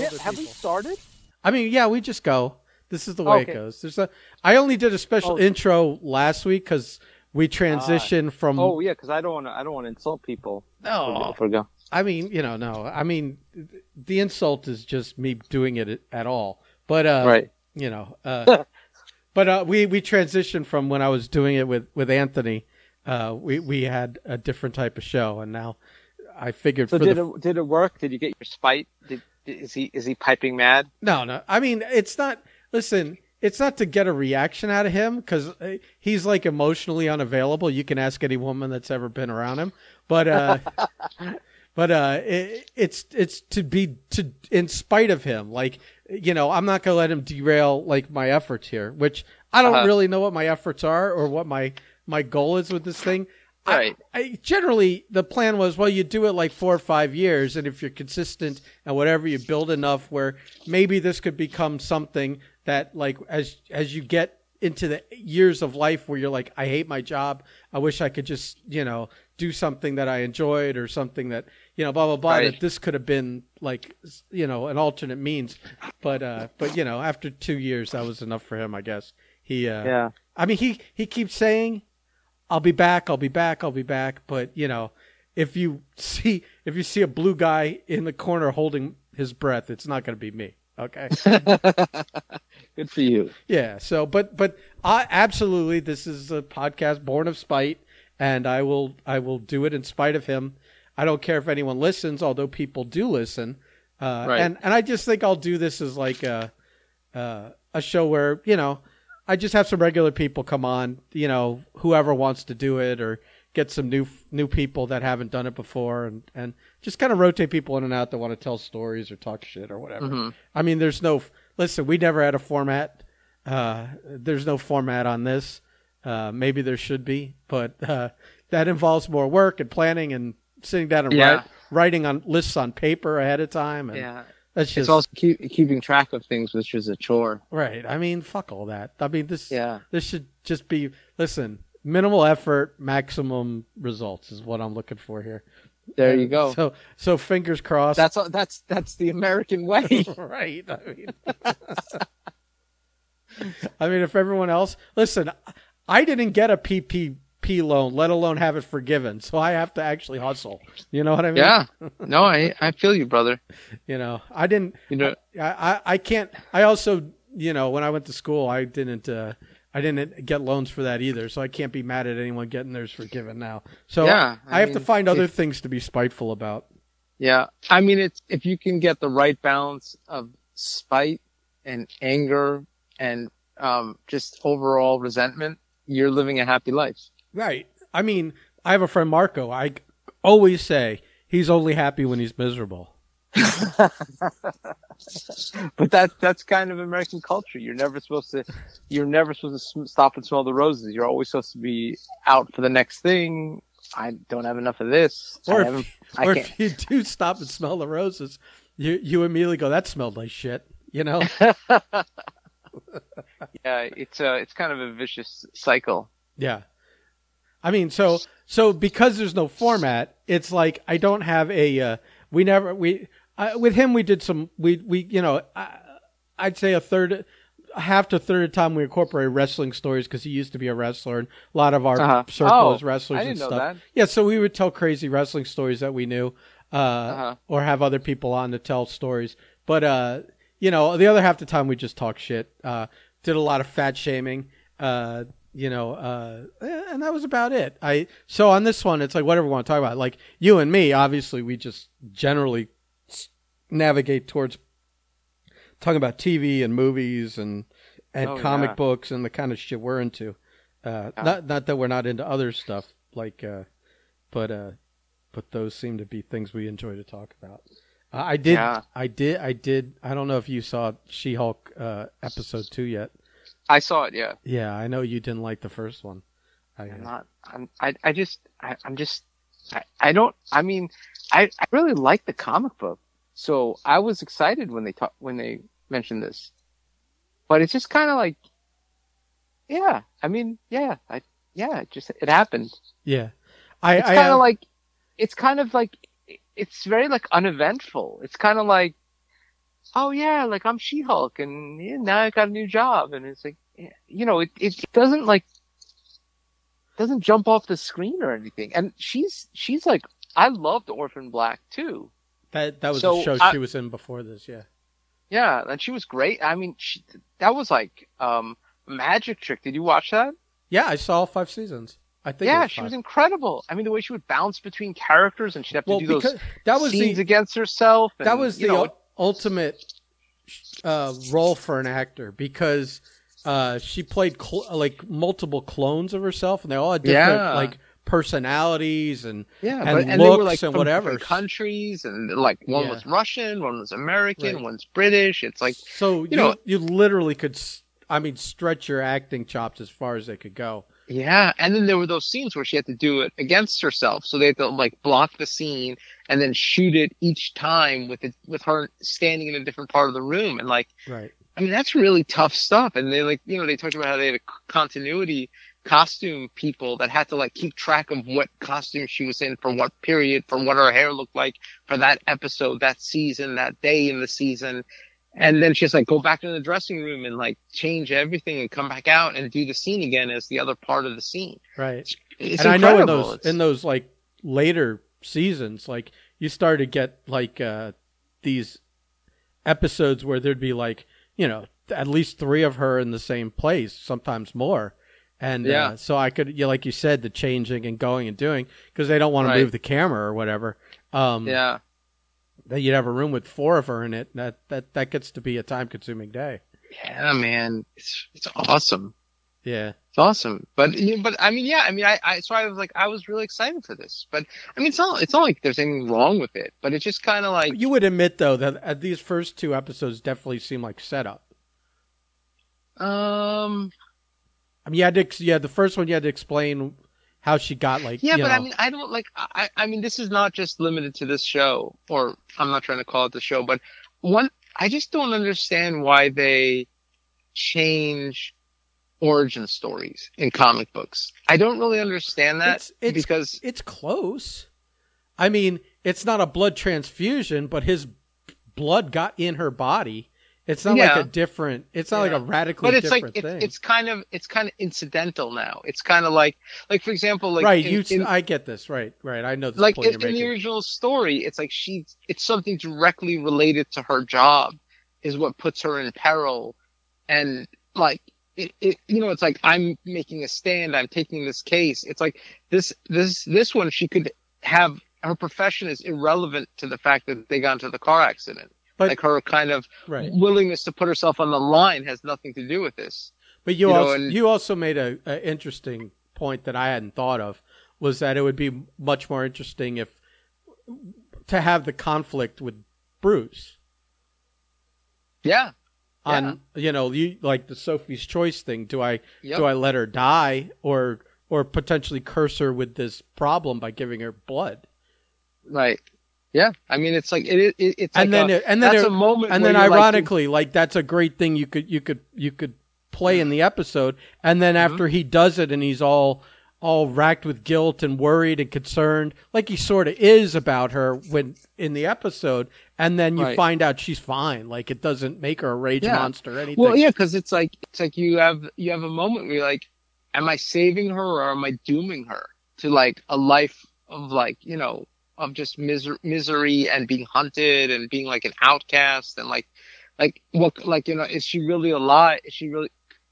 We- older have we started? I mean, yeah, we just go. This is the way Okay. it goes. There's a. I only did a special Oh. intro last week because we transitioned from. Oh yeah, because I don't want to. I don't want to insult people. no, If we go. I mean, you know, no. I mean, the insult is just me doing it at- at all. But uh, Right. you know, uh, but uh, we we transitioned from when I was doing it with with Anthony. Uh, we we had a different type of show, and now I figured So for did the it did it work? Did you get your spite? Did, is he is he piping mad? No, no. I mean, it's not. Listen, it's not to get a reaction out of him because he's like emotionally unavailable. You can ask any woman that's ever been around him, but uh, but uh, it, it's it's to be to in spite of him. Like you know, I'm not gonna let him derail like my efforts here, which I don't Uh-huh. really know what my efforts are or what my my goal is with this thing. I- I, generally the plan was well you do it like four or five years and if you're consistent and whatever you build enough where maybe this could become something that like as as you get into the years of life where you're like I hate my job I wish I could just you know do something that I enjoyed or something that you know blah blah blah Right. that this could have been like you know an alternate means but uh but you know after 2 years that was enough for him I guess he uh Yeah. I mean, he he keeps saying, "I'll be back, I'll be back, I'll be back." But you know, if you see if you see a blue guy in the corner holding his breath, it's not going to be me. Okay. Good for you. yeah. So, but but I absolutely, this is a podcast born of spite, and I will I will do it in spite of him. I don't care if anyone listens, although people do listen. Uh, Right. And and I just think I'll do this as like a uh, a show where you know I just have some regular people come on, you know, whoever wants to do it, or get some new new people that haven't done it before, and and just kind of rotate people in and out that want to tell stories or talk shit or whatever. Mhm. I mean, there's no listen. We never had a format. Uh, there's no format on this. Uh, maybe there should be, but uh, that involves more work and planning and sitting down and Yeah. write, writing on lists on paper ahead of time. And Yeah. That's It's just also keep, keeping track of things, which is a chore. right. I mean, fuck all that. I mean, this Yeah. this should just be listen. Minimal effort, maximum results is what I'm looking for here. There you go. So so fingers crossed. That's all- that's that's the American way. right. I mean, I mean, if everyone else listen, I didn't get a PPP loan, let alone have it forgiven, so I have to actually hustle. You know what I mean? yeah. No, I I feel you, brother. You know, I didn't. You know. I I, I can't. I also, you know, when I went to school, I didn't. Uh, I didn't get loans for that either, so I can't be mad at anyone getting theirs forgiven now. So Yeah, I, I have to find other if- things to be spiteful about. Yeah. I mean, it's if you can get the right balance of spite and anger and um, just overall resentment, you're living a happy life. Right. I mean, I have a friend Marco. I always say he's only happy when he's miserable. But that that's kind of American culture. You're never supposed to. You're never supposed to stop and smell the roses. You're always supposed to be out for the next thing. I don't have enough of this. Or if, I or if you do stop and smell the roses, you you immediately go, "That smelled like shit." You know? Yeah, it's a it's kind of a vicious cycle. yeah. I mean, so so because there's no format, it's like I don't have a. Uh, we never we uh, with him we did some we we you know I, I'd say a third. Half to third of the time we incorporated wrestling stories because he used to be a wrestler and a lot of our Uh-huh. circle Oh, wrestlers and stuff. Yeah, so we would tell crazy wrestling stories that we knew, uh, Uh-huh. or have other people on to tell stories. But uh, you know, the other half the time we just talk shit. Uh, did a lot of fat shaming. Uh, you know, uh, and that was about it. I so on this one, it's like whatever we want to talk about. Like you and me, obviously, we just generally navigate towards talking about TV and movies and and Oh, comic yeah. books and the kind of shit we're into. Uh, Yeah. Not not that we're not into other stuff like, uh, but uh, but those seem to be things we enjoy to talk about. Uh, I did, Yeah. I did, I did. I don't know if you saw She-Hulk uh, episode two yet. I saw it. Yeah, Yeah, I know you didn't like the first one. I, I'm not. I'm. I. I just. I, I'm just. I, I don't. I mean, I. I really like the comic book, so I was excited when they talk when they mentioned this. But it's just kind of like, yeah. I mean, yeah. I. Yeah. It just it happened. yeah, I, It's kind of like. It's kind of like. It's very like uneventful. It's kind of like. Oh yeah, like I'm She-Hulk, and yeah, now I got a new job, and it's like, you know, it it doesn't like doesn't jump off the screen or anything. And she's she's like, I loved Orphan Black too. That that was So, the show I- she was in before this. Yeah. Yeah, and she was great. I mean, she, that was like um Magic Trick. Did you watch that? Yeah, I saw all five seasons. I think. yeah, was she was incredible. I mean, the way she would bounce between characters and she'd have to well do those that was scenes the against herself. And, that was the you know, ultimate uh, role for an actor because uh, she played cl- like multiple clones of herself, and they all had different Yeah. like personalities and yeah, and but, and they were looks like and whatever. countries, and like one Yeah. was Russian, one was American, Right. one's British. It's like so you know- you literally could. I mean, stretch your acting chops as far as they could go. Yeah, and then there were those scenes where she had to do it against herself, so they had to like block the scene and then shoot it each time with it with her standing in a different part of the room, and like Right. I mean that's really tough stuff. And they like you know they talked about how they had a continuity costume people that had to like keep track of what costume she was in for what period, for what her hair looked like for that episode, that season, that day in the season. And then she's like, go back in the dressing room and like change everything and come back out and do the scene again as the other part of the scene. Right. It's and I know in those It's- in those like later seasons, like you started to get like uh, these episodes where there'd be like you know at least three of her in the same place, sometimes more. And Yeah. uh, so I could, yeah, like you said, the changing and going and doing because they don't want Right. to move the camera or whatever. Um, yeah. that you'd have a room with four of her in it. That that that gets to be a time consuming day. Yeah, man. It's, it's awesome. Yeah. It's awesome. But, but I mean, yeah, I mean, I, I, so I was like, I was really excited for this, but I mean, it's not, it's not like there's anything wrong with it, but it's just kind of like, You would admit though that these first two episodes definitely seem like setup. um, I mean, you had to, yeah, the first one you had to explain how she got like, Yeah, but know, I mean, I don't like. I, I mean, this is not just limited to this show, or I'm not trying to call it the show, but one, I just don't understand why they change origin stories in comic books. I don't really understand that It's- it's- because it's close. I mean, it's not a blood transfusion, but his blood got in her body. It's not like a different. It's not Yeah. like a radically but it's like different it's, thing. it's kind of it's kind of incidental now. It's kind of like like for example, like right. in- you. in- I get this. Right. Right. I know this like point in, you're in the original story, it's like she, it's something directly related to her job, is what puts her in peril, and like it, it, you know, it's like I'm making a stand, I'm taking this case. It's like this, this, this one, she could have her profession is irrelevant to the fact that they got into the car accident. But- like her kind of right. willingness to put herself on the line has nothing to do with this. But you, you know, also and- you also made a, a interesting point that I hadn't thought of was that it would be much more interesting if to have the conflict with Bruce Yeah. On you know you like the Sophie's choice thing. Do I Yep. do I let her die or or potentially curse her with this problem by giving her blood? Right. Yeah. I mean, it's like it. it it's like and then a, it- and then that's it- a moment. and then you're like, ironically like that's a great thing you could you could you could play in the episode and then Mm-hmm. after he does it and he's all all racked with guilt and worried and concerned like he sort of is about her when in the episode and then you Right. find out she's fine like it doesn't make her a rage Yeah. monster or anything Well, yeah, because it's like it's like you have you have a moment where you're like, am I saving her or am I dooming her to like a life of like you know of just miser- misery and being hunted and being like an outcast and like like what like you know is she really alive? Is she really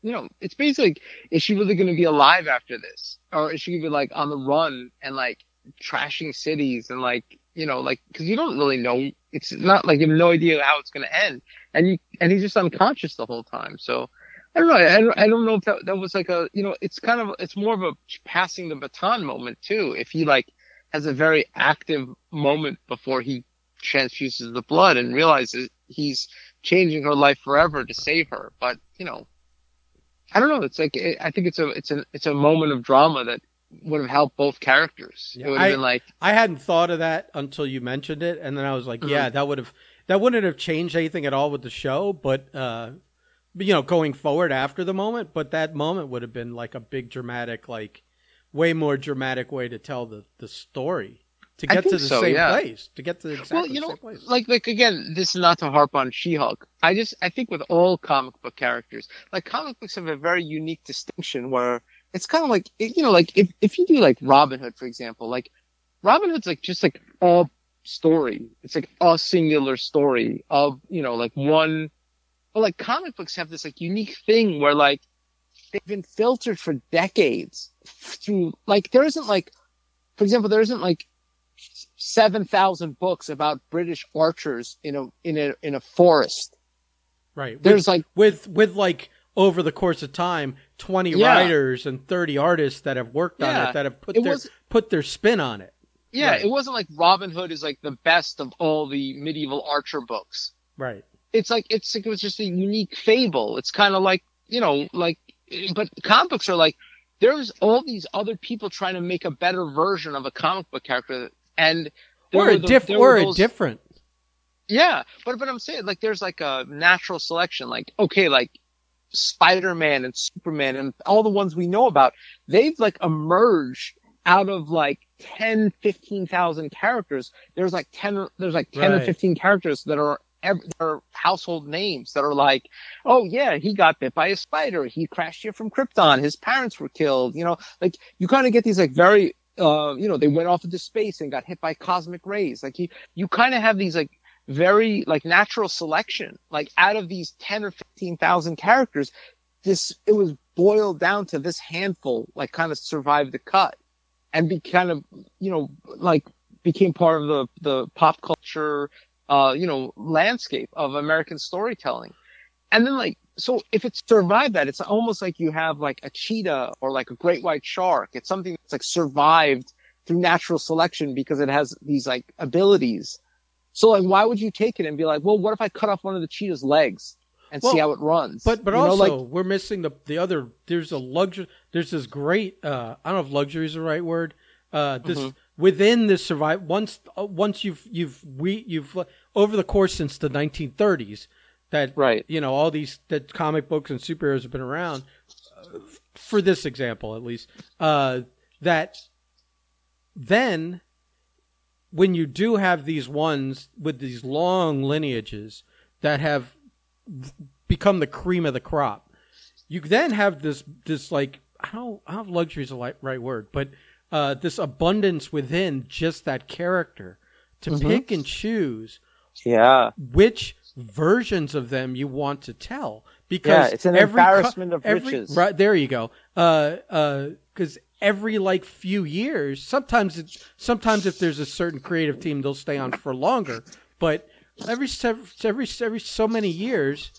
you know it's basically like, is she really going to be alive after this or is she going to be like on the run and like trashing cities and like you know like because you don't really know it's not like you have no idea how it's going to end and you and he's just unconscious the whole time. So I don't know. I don't, I don't know if that that was like a you know it's kind of it's more of a passing the baton moment too. If he like has a very active moment before he transfuses the blood and realizes he's changing her life forever to save her. But you know, I don't know. It's like it, I think it's a it's a it's a moment of drama that would have helped both characters. Yeah, it would have I- been like I hadn't thought of that until you mentioned it, and then I was like, Mhm. yeah, that would have that wouldn't have changed anything at all with the show, but uh, you know, going forward after the moment, but that moment would have been like a big dramatic, like way more dramatic way to tell the the story to get to the so, same yeah. place, to get to exactly well, you the know, same place. like like again, this is not to harp on She-Hulk. I just I think with all comic book characters, like comic books have a very unique distinction where it's kind of like you know, like if if you do like Robin Hood, for example, like Robin Hood's like just like a story. It's like a singular story of you know like one. But like comic books have this like unique thing where like they've been filtered for decades through like there isn't like, for example, there isn't like seven thousand books about British archers in a in a in a forest. right. With, There's like with with like over the course of time, twenty Yeah. writers and thirty artists that have worked on it that have put It their was- put their spin on it. yeah, Right. it wasn't like Robin Hood is like the best of all the medieval archer books. Right. It's like it's like it was just a unique fable. It's kind of like you know like, but comic books are like there's all these other people trying to make a better version of a comic book character, and Or were a diff or were a different. Yeah, but but I'm saying like there's like a natural selection. Like okay, like Spider-Man and Superman and all the ones we know about, they've like emerged out of like 10, 15,000 characters. There's like 10, there's like 10 or 15 characters that are, ev- that are household names that are like, oh yeah, he got bit by a spider. He crashed here from Krypton. His parents were killed. You know, like you kind of get these like very, uh, you know, they went off into space and got hit by cosmic rays. Like you, you kind of have these like very like natural selection. Like out of these 10 or 15,000 characters, this, it was boiled down to this handful, like kind of survived the cut and be kind of, you know, like became part of the, the pop culture, uh, you know, landscape of American storytelling. And then like, so if it survived that, it's almost like you have like a cheetah or like a great white shark. It's something that's like survived through natural selection because it has these like abilities. So like, why would you take it and be like, well, what if I cut off one of the cheetah's legs and see how it runs? But but You know, also like, we're missing the the other. There's a luxury. There's this great. Uh, I don't know if luxury is the right word. Uh, this Mhm. within this survive once uh, once you've you've we you've over the course since the 1930s that right. you know all these that comic books and superheroes have been around. Uh, for this example, at least, uh, that then when you do have these ones with these long lineages that have become the cream of the crop. You then have this this like I don't I don't luxury is the li- right word, but uh, this abundance within just that character to Mhm. pick and choose Yeah. which versions of them you want to tell Yeah. because It's an every co- embarrassment of every, riches. Right there you go. Uh, uh, because every like few years, sometimes it's sometimes if there's a certain creative team, they'll stay on for longer. But every every every so many years,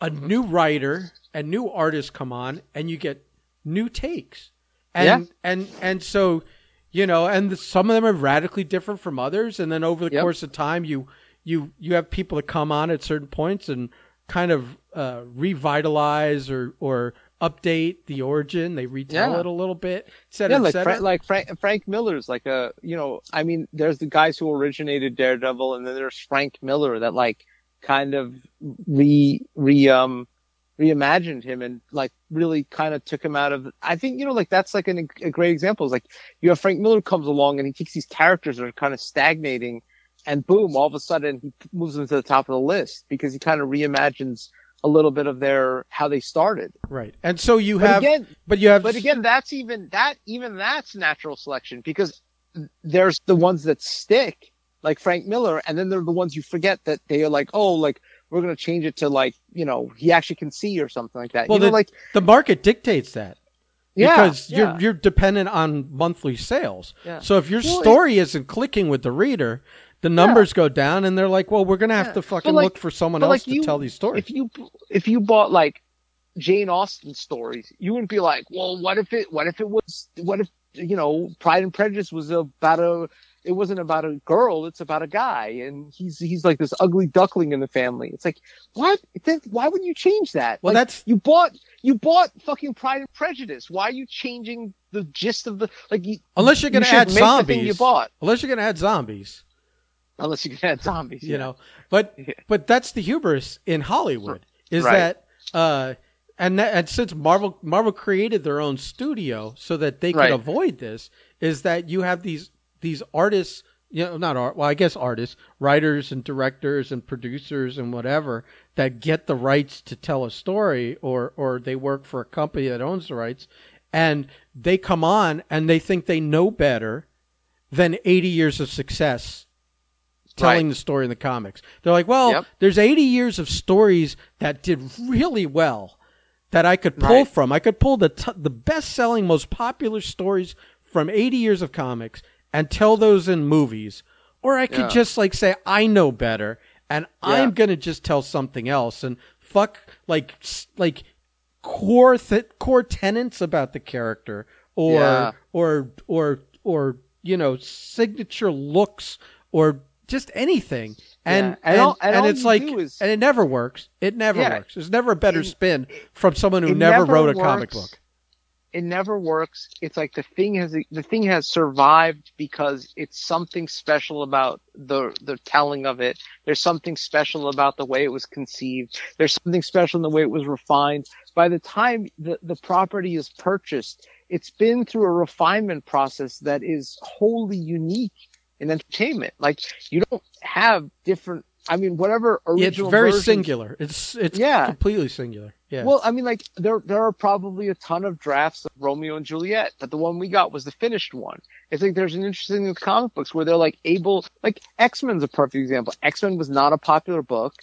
a new writer and new artists come on, and you get new takes. And Yeah. and and so you know, and the, some of them are radically different from others. And then over the Yep. course of time, you you you have people that come on at certain points and kind of uh, revitalize or or update the origin. They retell Yeah. it a little bit, et cetera, yeah, like. Fra- like Frank, Frank Miller's like a you know I mean there's the guys who originated Daredevil and then there's Frank Miller that like kind of re re um reimagined him and like really kind of took him out of I think you know like that's like an, a great example is like you have Frank Miller comes along and he takes these characters that are kind of stagnating and boom all of a sudden he moves them to the top of the list because he kind of reimagines a little bit of their how they started right. And so you but have, again but you have, but again, that's even that even that's natural selection because there's the ones that stick, like Frank Miller, and then there are the ones you forget that they are like, oh, like we're gonna change it to like you know he actually can see or something like that. Well, you know, the- like the market dictates that. yeah, because yeah, you're you're dependent on monthly sales. Yeah. So if your Well, story isn't clicking with the reader, the numbers go down, and they're like, "Well, we're gonna have Yeah. to fucking like- look for someone else like, to you- tell these stories." if you if you bought like Jane Austen stories, you wouldn't be like, well, what if it what if it was what if you know Pride and Prejudice was about a it wasn't about a girl, it's about a guy, and he's he's like this ugly duckling in the family. It's like what? Then why would you change that? Well, Like, that's- you bought you bought fucking Pride and Prejudice. Why are you changing the gist of the like? You, Unless you're gonna should add thing you zombies. bought, Unless you're gonna add zombies, unless you can add zombies. you yeah. know. But Yeah. but that's the hubris in Hollywood is Right. that uh and that, and since Marvel Marvel created their own studio so that they could Right. avoid this is that you have these these artists, you know, not art. Well, I guess artists, writers and directors and producers and whatever that get the rights to tell a story, or or they work for a company that owns the rights, and they come on and they think they know better than 80 years of success telling Right. the story in the comics. They're like, well, Yep. there's 80 years of stories that did really well that I could pull Right. from. I could pull the t- the best-selling, most popular stories from 80 years of comics and tell those in movies, or I could Yeah. just like say I know better and I'm going to just tell something else and fuck like like core th- core tenets about the character or Yeah. or or or you know signature looks or just anything and Yeah. and, And all- and and it's like is- and it never works it never Yeah. works there's never a better It- spin from someone who never, never wrote a comic book it never works. It's like the thing has the thing has survived because it's something special about the the telling of it. There's something special about the way it was conceived. There's something special in the way it was refined. By the time the the property is purchased, it's been through a refinement process that is wholly unique in entertainment. Like you don't have different. I mean, whatever original. it's very versions- singular it's it's Yeah. completely singular yeah well, I mean, like there there are probably a ton of drafts of Romeo and Juliet, but the one we got was the finished one. It's like there's an interesting thing with comic books where they're like able, like X Men's a perfect example. X Men was not a popular book,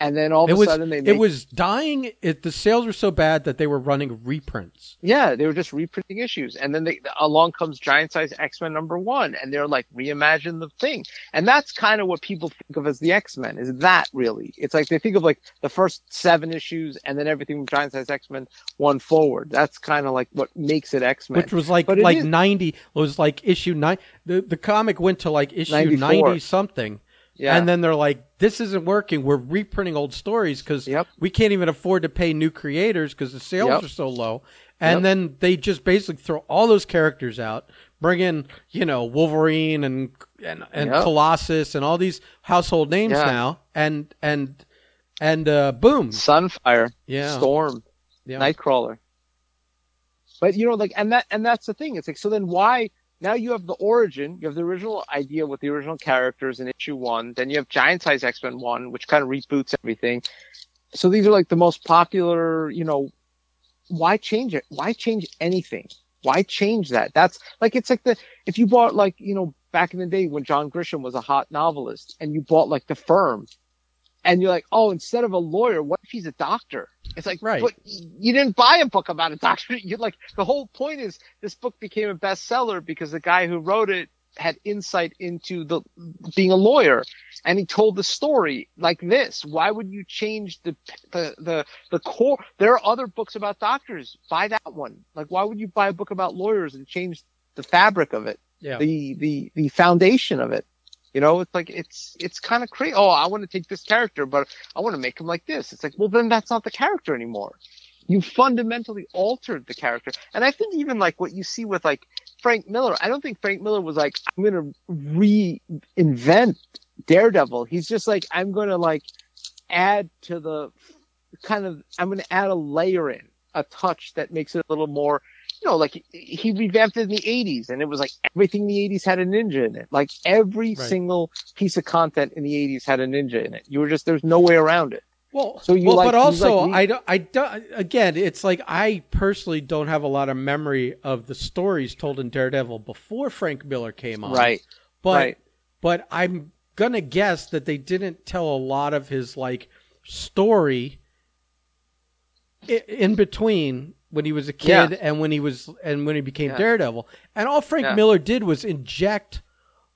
and then all of it a was sudden they it was dying it the sales were so bad that they were running reprints yeah, they were just reprinting issues, and then they, along comes Giant Size X Men number one, and they're like reimagine the thing, and that's kind of what people think of as the X Men. Is that really? It's like they think of like the first seven issues, and then everything from Giant Size X Men one forward. That's kind of like what makes it X Men. which was like But it like is- 90 was like issue 9 the the comic went to like issue 94. 90 something Yeah. and then they're like this isn't working we're reprinting old stories cuz Yep. we can't even afford to pay new creators cuz the sales Yep. are so low and Yep. then they just basically throw all those characters out bring in you know Wolverine and and, and Yep. Colossus and all these household names Yeah. now and and and uh boom Sunfire, yeah Storm, yeah Nightcrawler. But you know, like, and that, and that's the thing. It's like, so then why? Now you have the origin, you have the original idea with the original characters in issue one. Then you have Giant Size X Men one, which kind of reboots everything. So these are like the most popular. You know, why change it? Why change anything? Why change that? That's like it's like the if you bought like you know back in the day when John Grisham was a hot novelist and you bought like the firm and you're like, oh, instead of a lawyer, what if he's a doctor? It's like, Right. but you didn't buy a book about a doctor. You're like the whole point is this book became a bestseller because the guy who wrote it had insight into the being a lawyer and he told the story like this. Why would you change the the the, the core? There are other books about doctors. Buy that one. Like, why would you buy a book about lawyers and change the fabric of it? yeah the the the foundation of it. You know, it's like it's it's kind of crazy. Oh, I want to take this character, but I want to make him like this. It's like, well, then that's not the character anymore. You fundamentally altered the character, and I think even like what you see with like Frank Miller, I don't think Frank Miller was like, I'm to reinvent Daredevil. He's just like, I'm to like add to the kind of, I'm to add a layer in, a touch that makes it a little more know, like he revamped it in the 80s and it was like everything in the 80s had a ninja in it. Like every Right. single piece of content in the 80s had a ninja in it. You were just, there's no way around it. Well, So you well, like- but also like I don't, I don't. Again, it's like I personally don't have a lot of memory of the stories told in Daredevil before Frank Miller came on. Right. But right. but I'm gonna guess that they didn't tell a lot of his like story in between when he was a kid Yeah. and when he was and when he became Yeah. Daredevil. And all Frank Yeah. Miller did was inject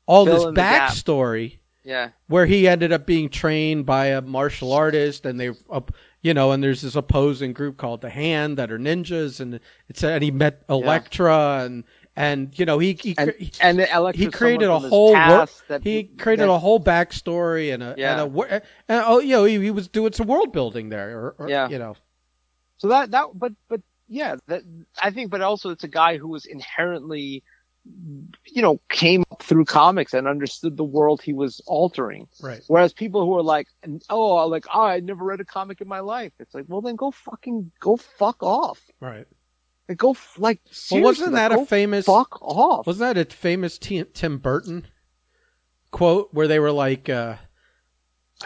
all Fill this backstory Yeah. where he ended up being trained by a martial artist and they up you know and there's this opposing group called the hand that are ninjas and it's and he met Elektra and and you know he he, And, he, and he created a someone from his whole work that he created that- a whole backstory and a Yeah. and a and, oh you know he, he was doing some world building there or, or Yeah. you know So that that but but yeah, that I think but also it's a guy who was inherently you know, came up through comics and understood the world he was altering. right Whereas people who are like, oh, like, oh, I never read a comic in my life. It's like, well, then go fucking, go fuck off. right Like, go like. Well, wasn't like, that a famous? Fuck off. Wasn't that a famous Tim Burton quote where they were like, uh,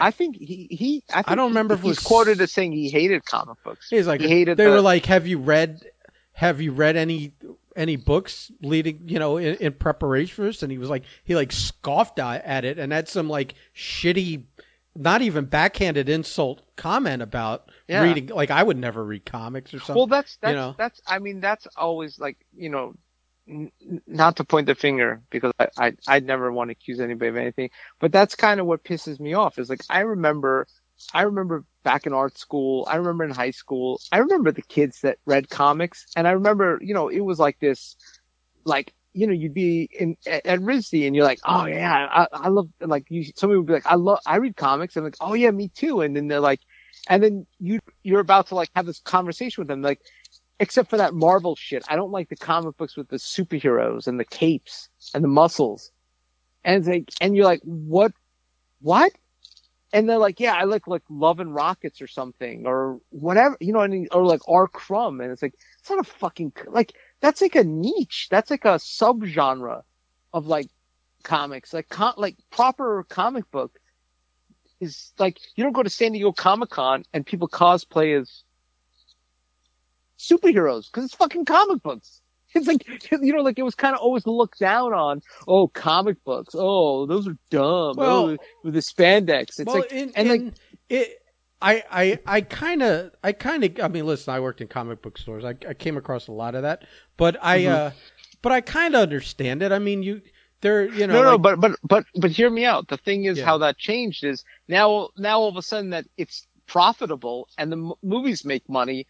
I think he he. I, think don't remember he, if it was- he's quoted as saying he hated comic books. he's like, He hated they the- were like, have you read, have you read any any books leading, you know, in, in preparation for this? And he was like, he like scoffed at it and had some like shitty, not even backhanded insult comment about Yeah. reading. Like, I would never read comics or something. Well, that's that's you know. that's. I mean, that's always like you know, not to point the finger because I I I never want to accuse anybody of anything, but that's kind of what pisses me off. Is like I remember, I remember back in art school. I remember in high school. I remember the kids that read comics, and I remember you know it was like this, like. You know, you'd be in at, at RISD and you're like, oh yeah, I, I love like you. Somebody would be like, I love, I read comics, and like, oh yeah, me too. And then they're like, and then you you're about to like have this conversation with them, like, except for that Marvel shit. I don't like the comic books with the superheroes and the capes and the muscles. And it's like, and you're like, what, what? And they're like, yeah, I like like Love and Rockets or something or whatever, you know, and, or like R. Crumb. And it's like, it's not a fucking like that's like a niche. That's like a subgenre of like comics, like com- like proper comic book is like you don't go to San Diego Comic Con and people cosplay as superheroes because it's fucking comic books. It's like you know, like it was kind of always looked down on. Oh, comic books. Oh, those are dumb. Well- oh, with the spandex. It's well, like in, and like it, I, I, I kind of, I kind of, I mean, listen, I worked in comic book stores. I, I came across a lot of that, but I, Mm-hmm. uh, but I kind of understand it. I mean, you, there, you know, no, no, like- but but but but hear me out. The thing is, Yeah. how that changed is now now all of a sudden that it's profitable and the m- movies make money.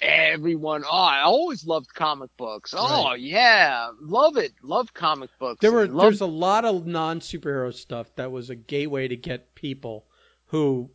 Everyone, oh, I always loved comic books. Oh Right. yeah, love it, love comic books. there were, there's a lot of non superhero stuff that was a gateway to get people who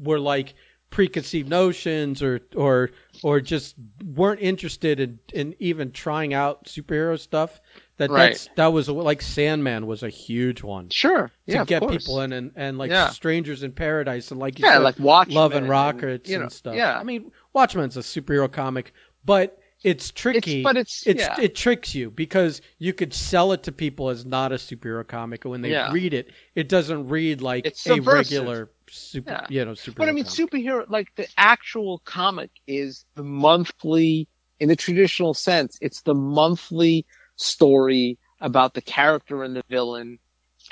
were like preconceived notions or, or, or just weren't interested in, in even trying out superhero stuff. That Right. that's, that was like Sandman was a huge one. Sure. to Yeah, get people in and, and like Yeah. strangers in paradise and like you Yeah, said, like Watchmen. love and rockets you know, and stuff. Yeah. I mean, Watchmen's a superhero comic, but it's tricky. It's, but it's, it's yeah. it tricks you because you could sell it to people as not a superhero comic, and when they Yeah. read it, it doesn't read like It's a regular super, Yeah. you know, superhero. But I mean, comic. superhero, like the actual comic is the monthly, in the traditional sense, it's the monthly story about the character and the villain.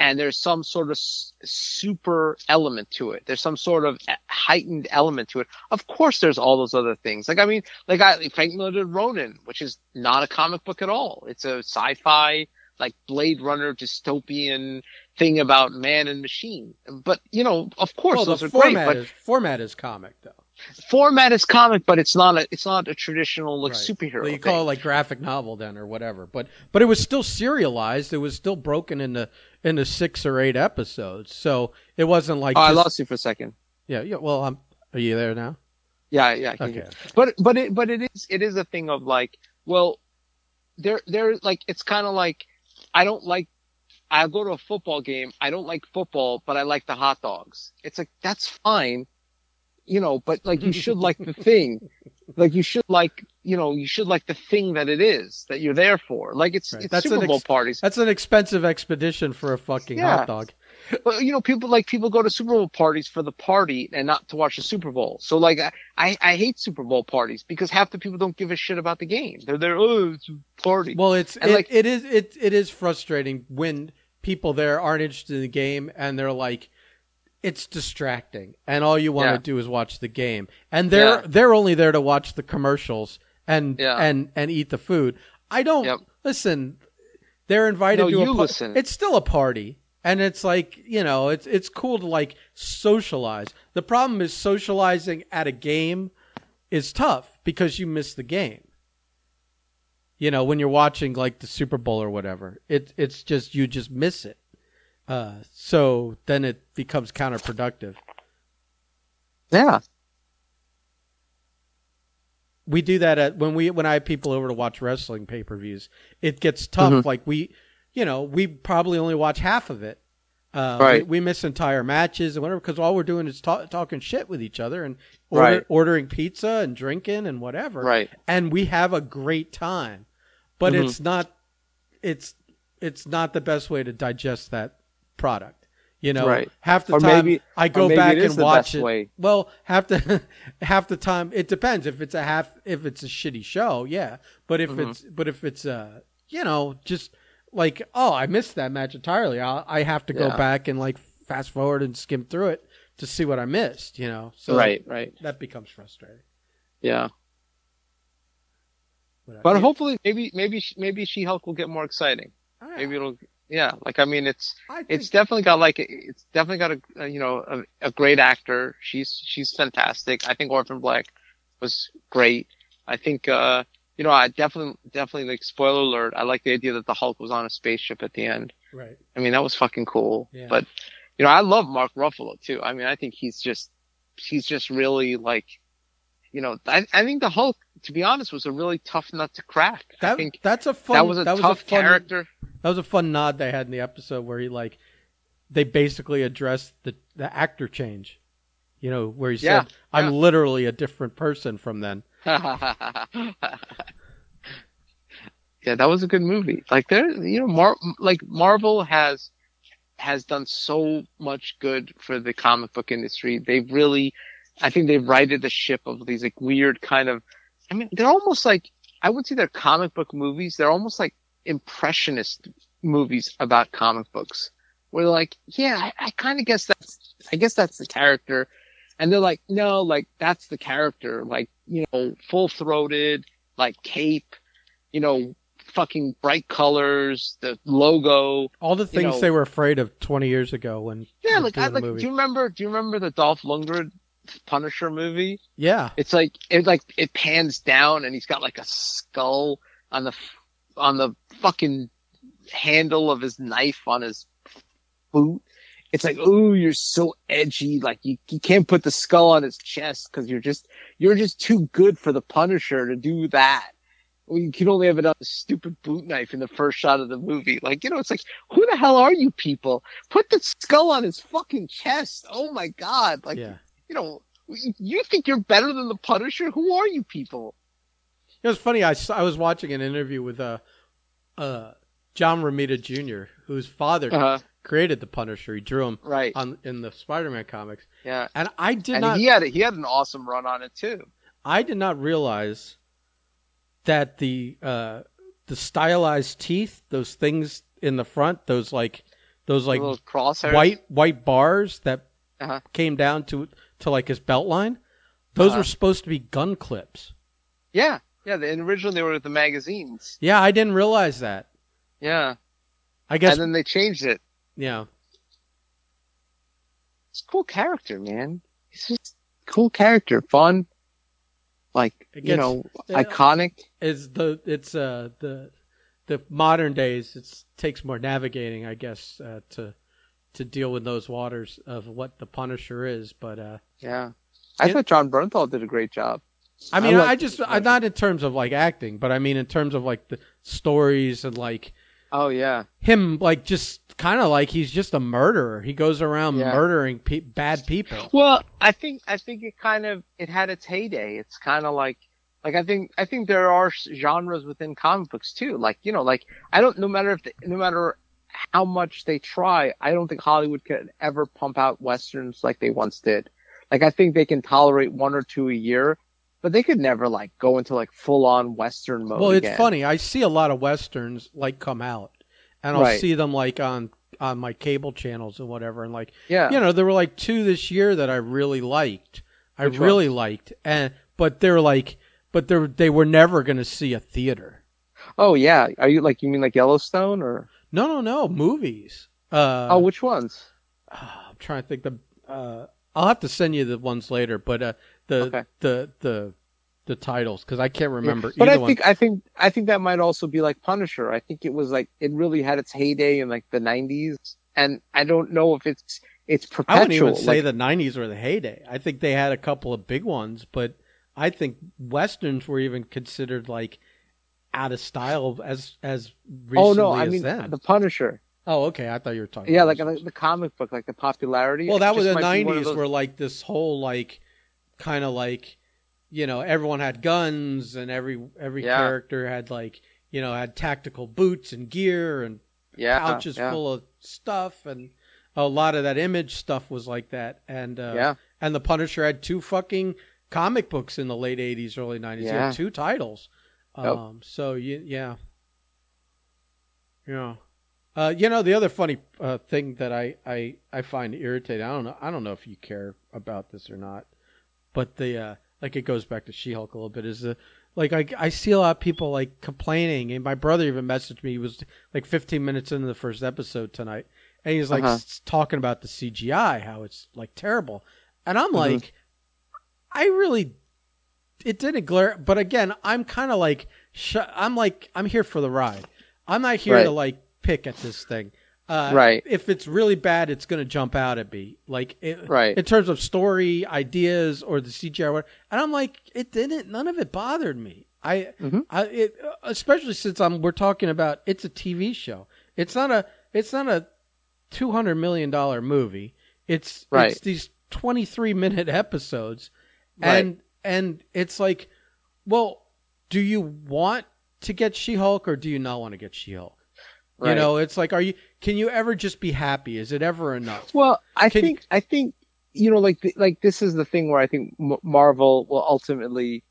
And there's some sort of super element to it. There's some sort of heightened element to it. Of course, there's all those other things. Like, I mean, like I, Frank Miller did Ronin, which is not a comic book at all. It's a sci-fi, like Blade Runner dystopian thing about man and machine. But, you know, of course, well, those the are great, but is format is comic though. Format is comic, but it's not a it's not a traditional like Right. superhero. Well, you thing. call it like graphic novel then or whatever. But but it was still serialized. It was still broken into into six or eight episodes. So it wasn't like oh, I lost you for a second. yeah yeah. Well, I'm, are you there now? Yeah, yeah. Okay. But but it but it is it is a thing of like well, there there like it's kind of like I don't like. I go to a football game. I don't like football, but I like the hot dogs. It's like that's fine, you know. But like you should like the thing, like you should like you know you should like the thing that it is that you're there for. Like it's Right. it's That's Super Bowl ex- parties. That's an expensive expedition for a fucking Yeah. hot dog. But you know, people like people go to Super Bowl parties for the party and not to watch the Super Bowl. So like, I I, I hate Super Bowl parties because half the people don't give a shit about the game. They're there, oh, it's a party. Well, it's it, like- it is it it is frustrating when people there aren't interested in the game and they're like it's distracting and all you want Yeah. to do is watch the game and they're Yeah. they're only there to watch the commercials and Yeah. and and eat the food. I don't Yep. listen. They're invited No, to a you pa- listen. It's still a party. And it's like, you know, it's it's cool to like socialize. The problem is socializing at a game is tough because you miss the game. You know, when you're watching like the Super Bowl or whatever, it it's just you just miss it. Uh, so then it becomes counterproductive. yeah, We do that at when we when I have people over to watch wrestling pay per views. It gets tough. Mhm. Like we, you know, we probably only watch half of it. Uh, Right. We, we miss entire matches and whatever because all we're doing is ta- talking shit with each other, and order, Right. ordering pizza and drinking and whatever, Right. and we have a great time. But Mhm. it's not it's it's not the best way to digest that product. You know, Right. half the Or time maybe- I go back and watch it. way. Well, half the half the time it depends. If it's a half, if it's a shitty show, yeah. But if Mhm. it's but if it's uh you know just like oh I missed that match entirely, I I have to go Yeah. back and like fast forward and skim through it to see what I missed. You know, so right. Right. that becomes frustrating. Yeah. But, But hopefully, maybe maybe maybe She Hulk will get more exciting. I- Maybe it'll. Yeah. Like I mean, it's I it's definitely got like it's definitely got a, a you know a, a great actor. She's she's fantastic. I think Orphan Black was great. I think uh you know I definitely definitely like spoiler alert. I like the idea that the Hulk was on a spaceship at the end. right. I mean that was fucking cool. Yeah. But you know I love Mark Ruffalo too. I mean I think he's just he's just really like you know I I think the Hulk to be honest was a really tough nut to crack. I That think that's a fun. that was a tough fun, character. That was a fun nod they had in the episode where he like they basically addressed the the actor change. You know, where he Yeah, said, "I'm yeah. literally a different person from then." yeah, that was a good movie. Like there, you know, Mar- like Marvel has has done so much good for the comic book industry. They've really, I think they've righted the ship of these like weird kind of. I mean, they're almost like I would say they're comic book movies. They're almost like impressionist movies about comic books. Where they're like, yeah, I, I kind of guess that's, I guess that's the character. And they're like, no, like that's the character. Like, you know, full throated, like cape, you know, fucking bright colors, the logo. All the things know- they were afraid of 20 years ago when Yeah, like I like. Do you remember? Do you remember the Dolph Lundgren Punisher movie? yeah, It's like it like it pans down and he's got like a skull on the on the fucking handle of his knife on his boot. It's like, ooh, you're so edgy. Like you, you can't put the skull on his chest because you're just you're just too good for the Punisher to do that. Well, you can only have it on a stupid boot knife in the first shot of the movie. Like, you know, it's like, who the hell are you people? Put the skull on his fucking chest. Oh my god! Like, yeah. You know, you think you're better than the Punisher? Who are you people? It was funny. I, I was watching an interview with uh, uh, John Romita Jr., whose father Uh-huh. created the Punisher. He drew him Right. on in the Spider-Man comics, Yeah. and I did and not. he had he had an awesome run on it too. I did not realize that the uh, the stylized teeth, those things in the front, those like those like white white bars that Uh-huh. came down to to like his belt line, those Uh-huh. were supposed to be gun clips. Yeah. Yeah. And originally they were with the magazines. Yeah, I didn't realize that. Yeah. I guess and then they changed it. yeah. It's a cool character, man. He's just a cool character, fun, like you know, yeah. iconic. Is the it's uh the the modern days it takes more navigating, I guess, uh, to to deal with those waters of what the Punisher is, but uh Yeah. I Yeah. thought Jon Bernthal did a great job. I mean, I I, just I, not in terms of like acting, but I mean in terms of like the stories and like Oh yeah. him, like just kind of like he's just a murderer. He goes around Yeah. murdering pe- bad people. Well, I think I think it kind of it had its heyday. It's kind of like like I think I think there are genres within comic books too. Like you know, like I don't no matter if they, no matter how much they try, I don't think Hollywood can ever pump out westerns like they once did. Like I think they can tolerate one or two a year, but they could never like go into like full on western mode. Well, it's again. funny. I see a lot of westerns like come out, and I'll Right. see them like on on my cable channels and whatever, and like Yeah. you know there were like two this year that I really liked. I Which really liked, and but they're like, but they they were never going to see a theater. Oh yeah. Are you like you mean like Yellowstone or? No, no, no, movies. Uh, oh, which ones? I'm trying to think. The uh, I'll have to send you the ones later, but uh, the Okay. the the the titles because I can't remember But either I one. think I think I think that might also be like Punisher. I think it was like it really had its heyday in like the '90s, and I don't know if it's it's perpetual. I wouldn't even say the '90s were the heyday. I think they had a couple of big ones, but I think westerns were even considered like out of style as as recently Oh no, I as mean then. the Punisher. oh, okay. I thought you were talking. Yeah, like the, the comic book, like the popularity. well, that was the might be one of '90s, those- where like this whole like kind of like, you know, everyone had guns and every every Yeah. character had like, you know, had tactical boots and gear and Yeah, pouches yeah. full of stuff and a lot of that image stuff was like that and uh Yeah. and the punisher had two fucking comic books in the late 80s early 90s he Yeah. had two titles Um so you, yeah yeah uh you know the other funny uh thing that i i i find irritating i don't know i don't know if you care about this or not but the uh like it goes back to she-hulk a little bit is the like I, I see a lot of people like complaining and my brother even messaged me he was like 15 minutes into the first episode tonight and he's like Uh-huh. s- talking about the cgi how it's like terrible and i'm Mhm. like i really it didn't glare but again i'm kind of like sh- i'm like i'm here for the ride i'm not here Right. to like pick at this thing uh, Right. if it's really bad it's going to jump out at me like it, Right. in terms of story ideas or the cgi and i'm like it didn't none of it bothered me i, Mhm. I it, especially since i'm we're talking about it's a tv show it's not a it's not a 200 million dollar movie it's Right. it's these 23 minute episodes Right. and and it's like well do you want to get she-hulk or do you not want to get she-hulk you know it's like are you can you ever just be happy is it ever enough Well, I Can- think I think you know, like like this is the thing where I think Marvel will ultimately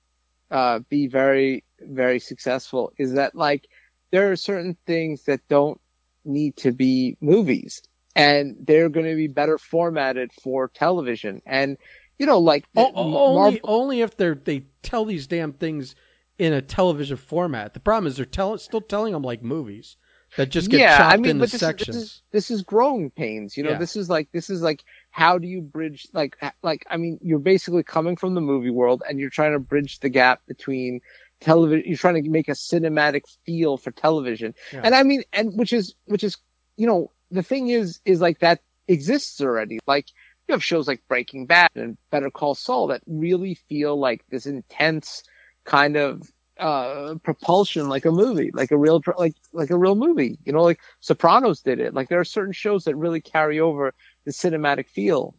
uh, be very very successful. Is that like there are certain things that don't need to be movies, and they're going to be better formatted for television. And you know, like O- M- o- only only if they're they tell these damn things in a television format. The problem is they're tell, still telling them like movies that just get yeah, chopped I mean, into but this sections. Is, this is this is growing pains. You know, Yeah. this is like this is like how do you bridge like like I mean, you're basically coming from the movie world and you're trying to bridge the gap between television. You're trying to make a cinematic feel for television, Yeah. and I mean, and which is which is you know the thing is is like that exists already. Like you have shows like Breaking Bad and Better Call Saul that really feel like this intense kind of uh propulsion like a movie like a real like like a real movie. You know like sopranos did it. Like there are certain shows that really carry over the cinematic feel.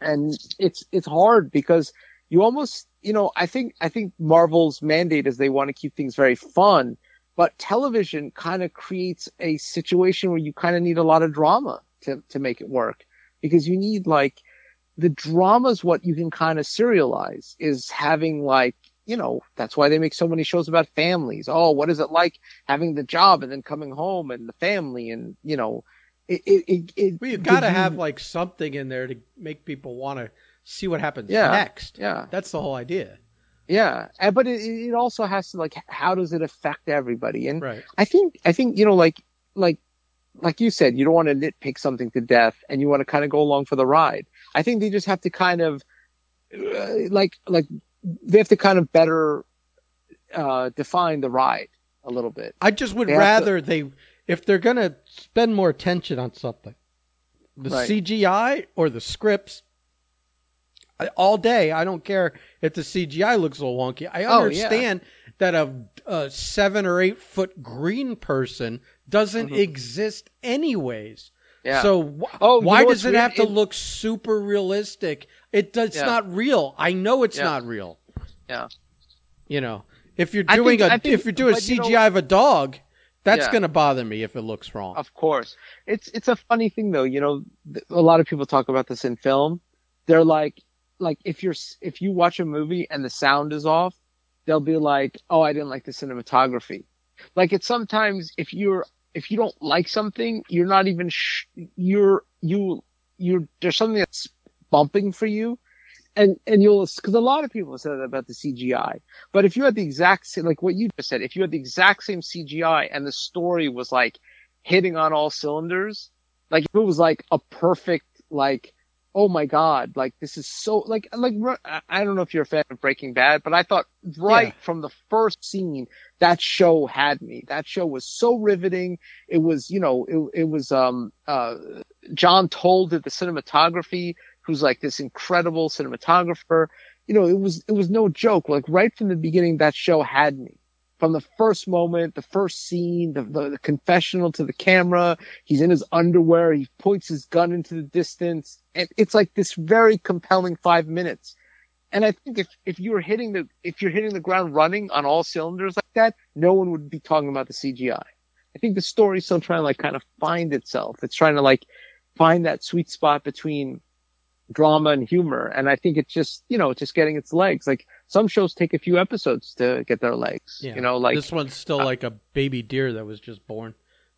And it's it's hard because you almost you know i think i think marvel's mandate is they want to keep things very fun but television kind of creates a situation where you kind of need a lot of drama to to make it work because you need like the drama's what you can kind of serialize is having like you know that's why they make so many shows about families oh what is it like having the job and then coming home and the family and you know it it, it, well, you got to have like something in there to make people want to see what happens Yeah. next. yeah That's the whole idea, yeah and, but it, it also has to like how does it affect everybody and right? I think I think you know like like like you said you don't want to nitpick something to death and you want to kind of go along for the ride. I think they just have to kind of uh, like like they have to kind of better uh define the ride a little bit. I just would They have to- rather they, if they're gonna spend more attention on something, the Right. CGI or the scripts. I, all day, I don't care if the CGI looks a little wonky. I Oh, yeah. understand that a, a seven or eight foot green person doesn't Mhm. exist anyways. Yeah. So wh- Oh, why does it weird? have to It- look super realistic? It does Yeah. not real. I know it's Yeah. not real. Yeah. You know, if you're doing think- a think- if you're doing a but, you know- CGI of a dog, that's going to bother me if it looks wrong. Of course. It's it's a funny thing though, you know, th- a lot of people talk about this in film. They're like like if you're if you watch a movie and the sound is off, they'll be like, "Oh, I didn't like the cinematography." Like it's sometimes if you're if you don't like something, you're not even sh- you're you you're there's something that's bumping for you. And and you'll because a lot of people said that about the CGI. But if you had the exact same, like what you just said, if you had the exact same CGI and the story was like hitting on all cylinders, like if it was like a perfect, like, oh my God, like this is so, like, like, I- don't know if you're a fan of Breaking Bad, but I thought right Yeah. from the first scene, that show had me. That show was so riveting. It was, you know, it, it was, um, uh, John Toll did the cinematography, who's like this incredible cinematographer you know, it was it was no joke. Like right from the beginning, that show had me. From the first moment, the first scene, the, the, the confessional to the camera, he's in his underwear, he points his gun into the distance, and it's like this very compelling five minutes. and I think if if you were hitting the if you're hitting the ground running on all cylinders like that, no one would be talking about the CGI. I think the story's still trying to like kind of find itself. It's trying to like find that sweet spot between drama and humor. And I think it's just, you know, it's just getting its legs. Like some shows take a few episodes to get their legs. Yeah. You know, like this one's still uh, like a baby deer that was just born.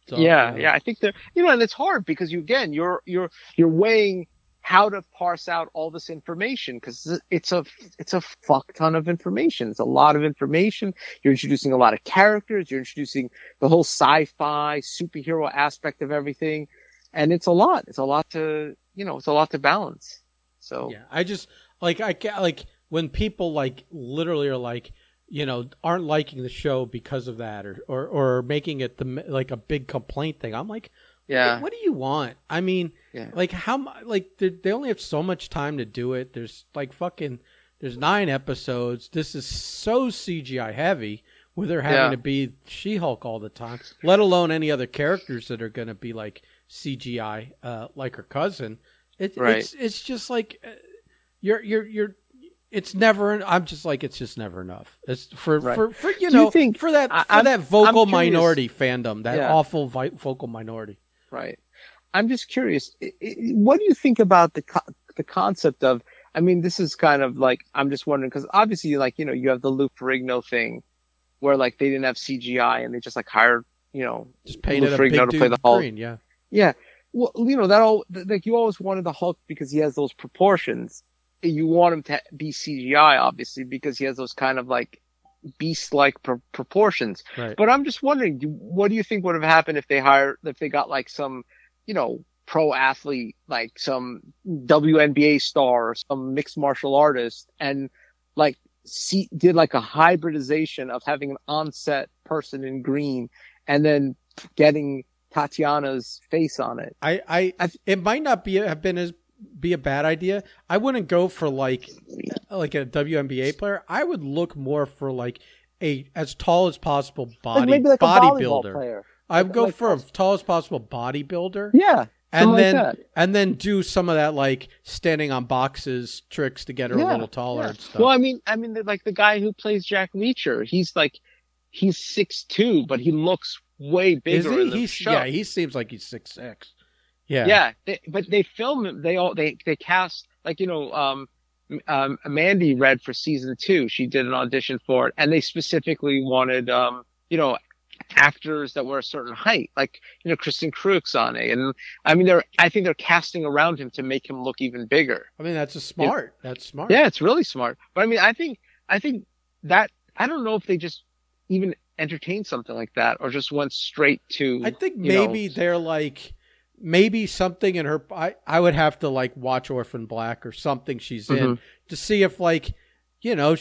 So, yeah, you yeah. I think they're, you know, and it's hard because you again, you're you're you're weighing how to parse out all this information because it's a it's a fuck ton of information. It's a lot of information. You're introducing a lot of characters. You're introducing the whole sci-fi superhero aspect of everything, and it's a lot. It's a lot to you know. It's a lot to balance. So Yeah, I just like I like when people like literally are like, you know, aren't liking the show because of that, or or, or making it the like a big complaint thing. I'm like, yeah, what do you want? I mean, Yeah. like how like they, they only have so much time to do it. There's like fucking there's nine episodes. This is so CGI heavy. Where they're having Yeah. to be She-Hulk all the time, let alone any other characters that are going to be like CGI, uh, like her cousin. It, Right. It's it's just like uh, you're you're you're. It's never. I'm just like it's just never enough. It's for Right. for, for you Do you know think- for that I- for I'm- that vocal minority fandom, that Yeah. awful vi- vocal minority. Right. I'm just curious. What do you think about the co- the concept of? I mean, this is kind of like I'm just wondering because obviously, like you know, you have the Lou Ferrigno thing, where like they didn't have CGI and they just like hired you know Just painted Lou Ferrigno to play the Hulk. green. Yeah. Yeah. Well, you know that all like you always wanted the Hulk because he has those proportions. You want him to be CGI, obviously, because he has those kind of like beast-like pr- proportions. Right. But I'm just wondering, what do you think would have happened if they hired, if they got like some, you know, pro athlete, like some WNBA star or some mixed martial artist, and like see, did like a hybridization of having an on-set person in green, and then getting Tatiana's face on it. I, I, I- it might not be have been as be a bad idea. I wouldn't go for like like a WNBA player. I would look more for like a as tall as possible body like like bodybuilder. I would go like- for a tall as possible bodybuilder, Yeah. and then like that. and then do some of that like standing on boxes tricks to get her a little taller yeah. and stuff. Well, I mean, I mean, like the guy who plays Jack Reacher, he's like, he's six two, but he looks way Is bigger he? in the He's, show. yeah, he seems like he's six six. Yeah, Yeah, they, but they film. They all they they cast like you know, um, um, Mandy read for season two. She did an audition for it, and they specifically wanted um, you know, actors that were a certain height, like you know, Kristen Crooks on it, and I mean, they're I think they're casting around him to make him look even bigger. I mean that's a smart. That's smart. Yeah, it's really smart. But I mean, I think I think that I don't know if they just even entertained something like that or just went straight to. I think you know, maybe they're like maybe something in her I, I would have to like watch Orphan Black or something she's in Mhm. to see if like you know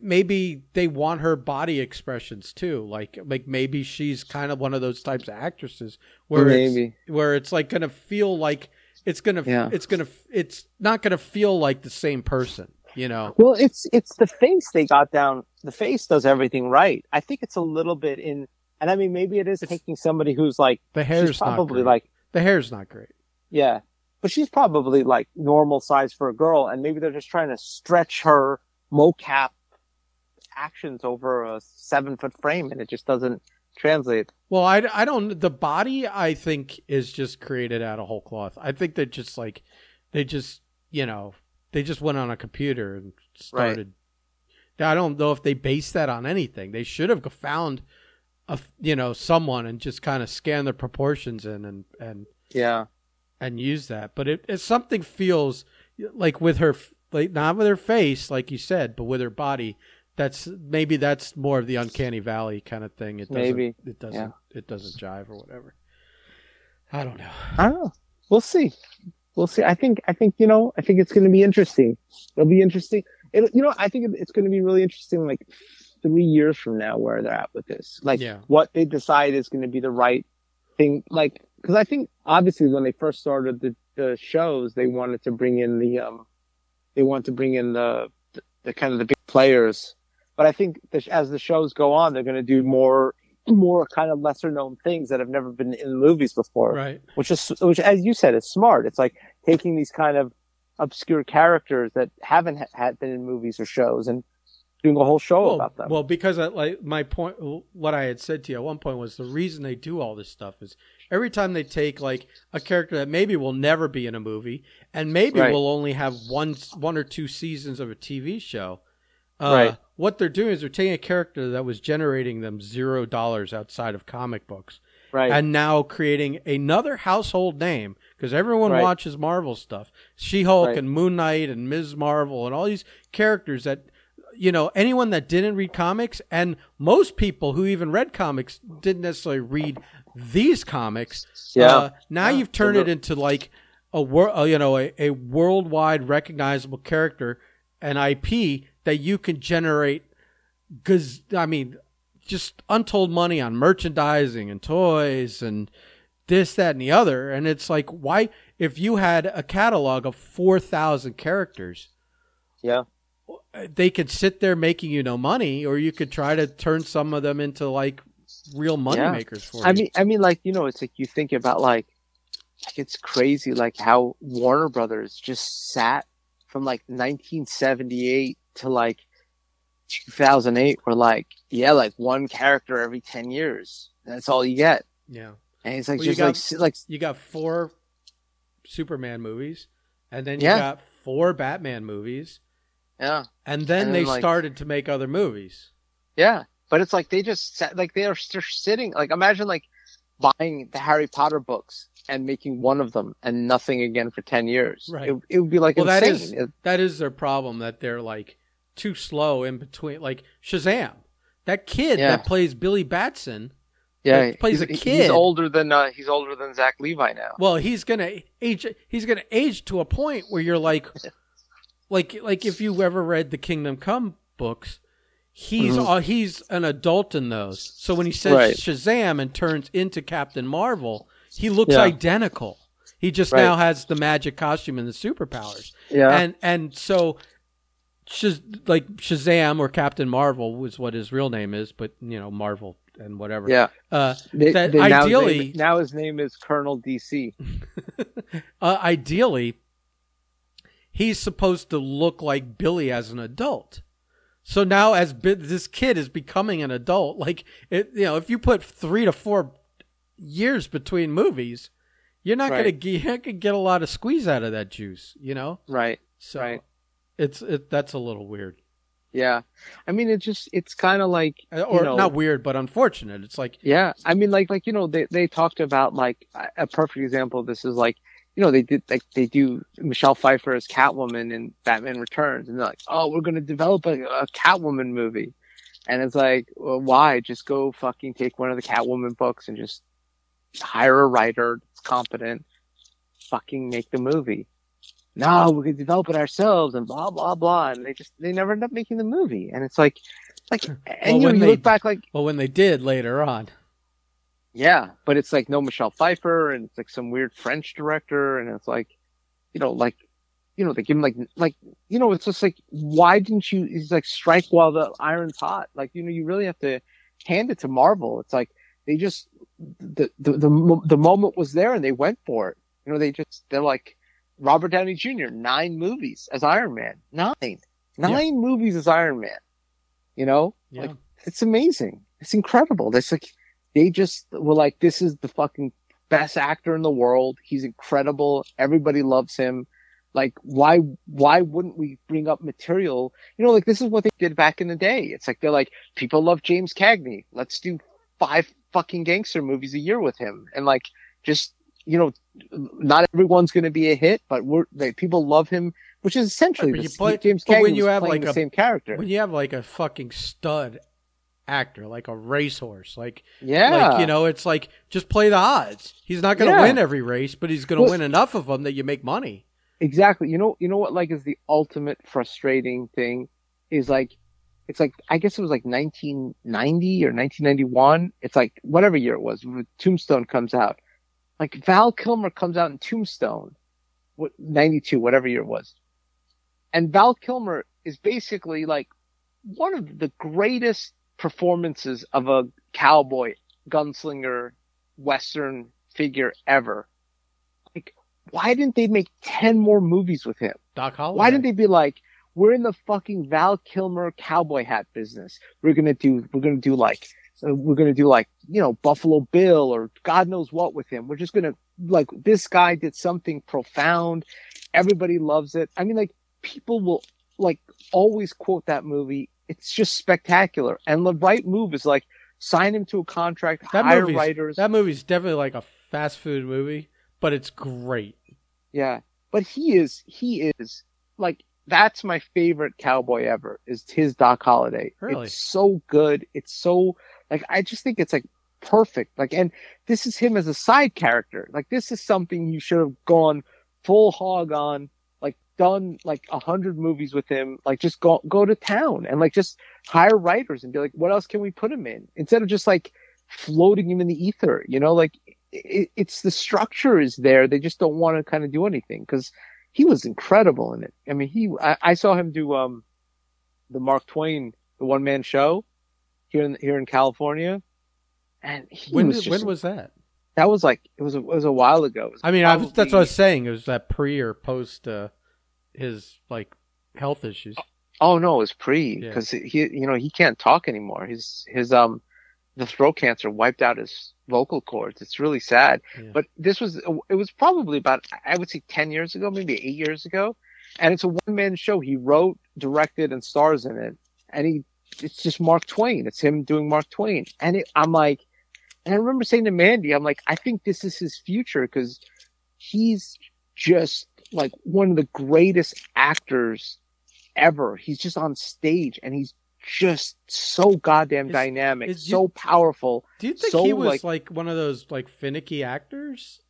maybe they want her body expressions too like like maybe she's kind of one of those types of actresses where Maybe. it's where it's like going to feel like it's going to Yeah. it's going to it's not going to feel like the same person you know Well, it's it's the face they got down. The face does everything right. I think it's a little bit in, and I mean maybe it is taking somebody who's like the hair's probably like the hair's not great yeah, but she's probably like normal size for a girl, and maybe they're just trying to stretch her mocap actions over a seven foot frame, and it just doesn't translate. Well, I, I don't. The body, I think, is just created out of whole cloth. I think they just like, they just, you know, they just went on a computer and started. Now, I don't know if they based that on anything. They should have found, a, you know, someone and just kind of scan the proportions in and and Yeah, and use that. But it, it something feels like with her, like not with her face, like you said, but with her body. That's maybe that's more of the uncanny valley kind of thing. It doesn't, Maybe. it doesn't Yeah. it doesn't jive or whatever. I don't know. I don't know. We'll see. We'll see. I think. I think you know. I think it's going to be interesting. It'll be interesting. It, you know. I think it's going to be really interesting. Like three years from now, where they're at with this. Like Yeah. what they decide is going to be the right thing. Like because I think obviously when they first started the, the shows, they wanted to bring in the um, they want to bring in the the, the kind of the big players. But I think that as the shows go on, they're going to do more more kind of lesser known things that have never been in movies before Right. which is which as you said is smart it's like taking these kind of obscure characters that haven't ha- had been in movies or shows and doing a whole show well, about them. Well, because I, like my point, what I had said to you at one point was the reason they do all this stuff is every time they take like a character that maybe will never be in a movie and maybe Right. will only have one one or two seasons of a TV show. Uh, Right. What they're doing is they're taking a character that was generating them zero dollars outside of comic books right. and now creating another household name because everyone Right. watches Marvel stuff. She Hulk and Moon Knight and Ms. Marvel and all these characters that you know anyone that didn't read comics and most people who even read comics didn't necessarily read these comics. Yeah. Uh, now Yeah. you've turned it into like a wor- uh, you know a, a worldwide recognizable character an IP that you can generate because I mean just untold money on merchandising and toys and this that and the other and it's like why if you had a catalog of 4000 characters yeah. They could sit there making you no money or you could try to turn some of them into like real money Yeah. makers for you. I you mean, I mean, like you know, it's like you think about like, like it's crazy, like how Warner Brothers just sat from like 1978 to like 2008, where like, yeah, like one character every 10 years. That's all you get, yeah and it's like Well, you just got- like like you got four superman movies and then you Yeah. got four batman movies yeah, and then And they then, like- started to make other movies yeah. But it's like they just sat, like they are they're sitting like imagine like buying the Harry Potter books and making one of them and nothing again for 10 years. Right. It, it would be like Well, that insane. is- It- that is their problem that they're like too slow in between like shazam that kid Yeah. that plays billy batson yeah, that plays a kid. He's older than uh, he's older than Zach Levi now. well he's gonna age he's gonna age to a point where you're like like like if you ever read the kingdom come books he's Mhm. uh, he's an adult in those so when he says Right. shazam and turns into captain marvel he looks Yeah. identical he just Right. now has the magic costume and the superpowers Yeah, and and so Shaz, like Shazam or Captain Marvel was what his real name is, but you know Marvel and whatever. yeah. Uh, They, that they- now, his ideally- name, now his name is Colonel DC. uh, ideally, he's supposed to look like Billy as an adult. So now, as Bi- this kid is becoming an adult, like it, you know, if you put three to four years between movies, you're not gonna get, you're not gonna get a lot of squeeze out of that juice, you know. Right. So Right. it's it, that's a little weird. Yeah. I mean, it just it's kind of like Uh, or know, not weird, but unfortunate. It's like Yeah, I mean, like, like you know, they they talked about like a- a perfect example of this is like, you know, they did like they do Michelle Pfeiffer as Catwoman in Batman Returns, and they're like, oh, we're gonna develop a, a Catwoman movie, and it's like, well, why? Just go fucking take one of the Catwoman books and just hire a writer that's competent, fucking make the movie. No, we could develop it ourselves and blah blah blah, and they just they never end up making the movie, and it's like, like, and Well, you, know, you they- look back like. well, when they did later on. Yeah, but it's like no Michelle Pfeiffer, and it's like some weird French director, and it's like, you know, like, you know, they give him like, like, you know, it's just like, why didn't you? He's like, strike while the iron's hot. Like, you know, you really have to hand it to Marvel. It's like they just the the the, the moment was there, and they went for it. You know, they just they're like Robert Downey Jr. Nine movies as Iron Man, nine, nine movies as Iron Man. You know, Yeah. Like, it's amazing. It's incredible. That's like they just were like, this is the fucking best actor in the world. He's incredible. Everybody loves him. Like, why, why wouldn't we bring up material? You know, like this is what they did back in the day. It's like, they're like, people love James Cagney. Let's do five fucking gangster movies a year with him. And like, just, you know, not everyone's going to be a hit, but we're, like, people love him, which is essentially Right, the, play- James Cagney when you have, like, the a- same character. when you have like a fucking stud actor, like a racehorse, like yeah. like you know, it's like just play the odds. He's not going to Yeah. win every race, but he's going to Well- win enough of them that you make money. Exactly. You know, you know what like is the ultimate frustrating thing is like, it's like, I guess it was like 1990 or 1991. It's like whatever year it was, Tombstone comes out. Like Val Kilmer comes out in Tombstone, what, 92, whatever year it was. And Val Kilmer is basically like one of the greatest performances of a cowboy, gunslinger, Western figure ever. Like, why didn't they make 10 more movies with him? Doc Holliday. Why didn't they be like, we're in the fucking Val Kilmer cowboy hat business. We're gonna do, we're gonna do like, uh, we're gonna do like, you know, Buffalo Bill or God knows what with him. We're just gonna like this guy did something profound. Everybody loves it. I mean, like people will like always quote that movie. It's just spectacular. And the right move is like sign him to a contract, That hire movie's- writers. That movie's definitely like a fast food movie, but it's great. Yeah. But he is, he is like, that's my favorite cowboy ever is his Doc Holliday. Really? It's so good. It's so, like, I just think it's like perfect. Like, and this is him as a side character. Like, this is something you should have gone full hog on, done like a hundred movies with him. Like, just go, go to town and like just hire writers and be like, what else can we put him in? Instead of just like floating him in the ether, you know, like, it, it's the structure is there. They just don't want to kind of do anything because he was incredible in it. I mean, he, I, I saw him do, um, the Mark Twain, the one man show here in, here in California. And he When was did, just, when was that? that was like, it was a, it was a while ago. I mean, I was, that's what I was saying. It was that pre or post uh, his like health issues. Oh no, it was pre Yeah. because he, you know, he can't talk anymore. His, his, um, the throat cancer wiped out his vocal cords. It's really sad. Yeah. But this was, it was probably about, I would say 10 years ago, maybe eight years ago. And it's a one man show. He wrote, directed, and stars in it. And he, it's just Mark Twain. It's him doing Mark Twain. And it, I'm like, and I remember saying to Mandy, I'm like, I think this is his future because he's just like one of the greatest actors ever. He's just on stage and he's just so goddamn Is- dynamic, is you- so powerful. Do you think so, he was like- like, one of those like finicky actors?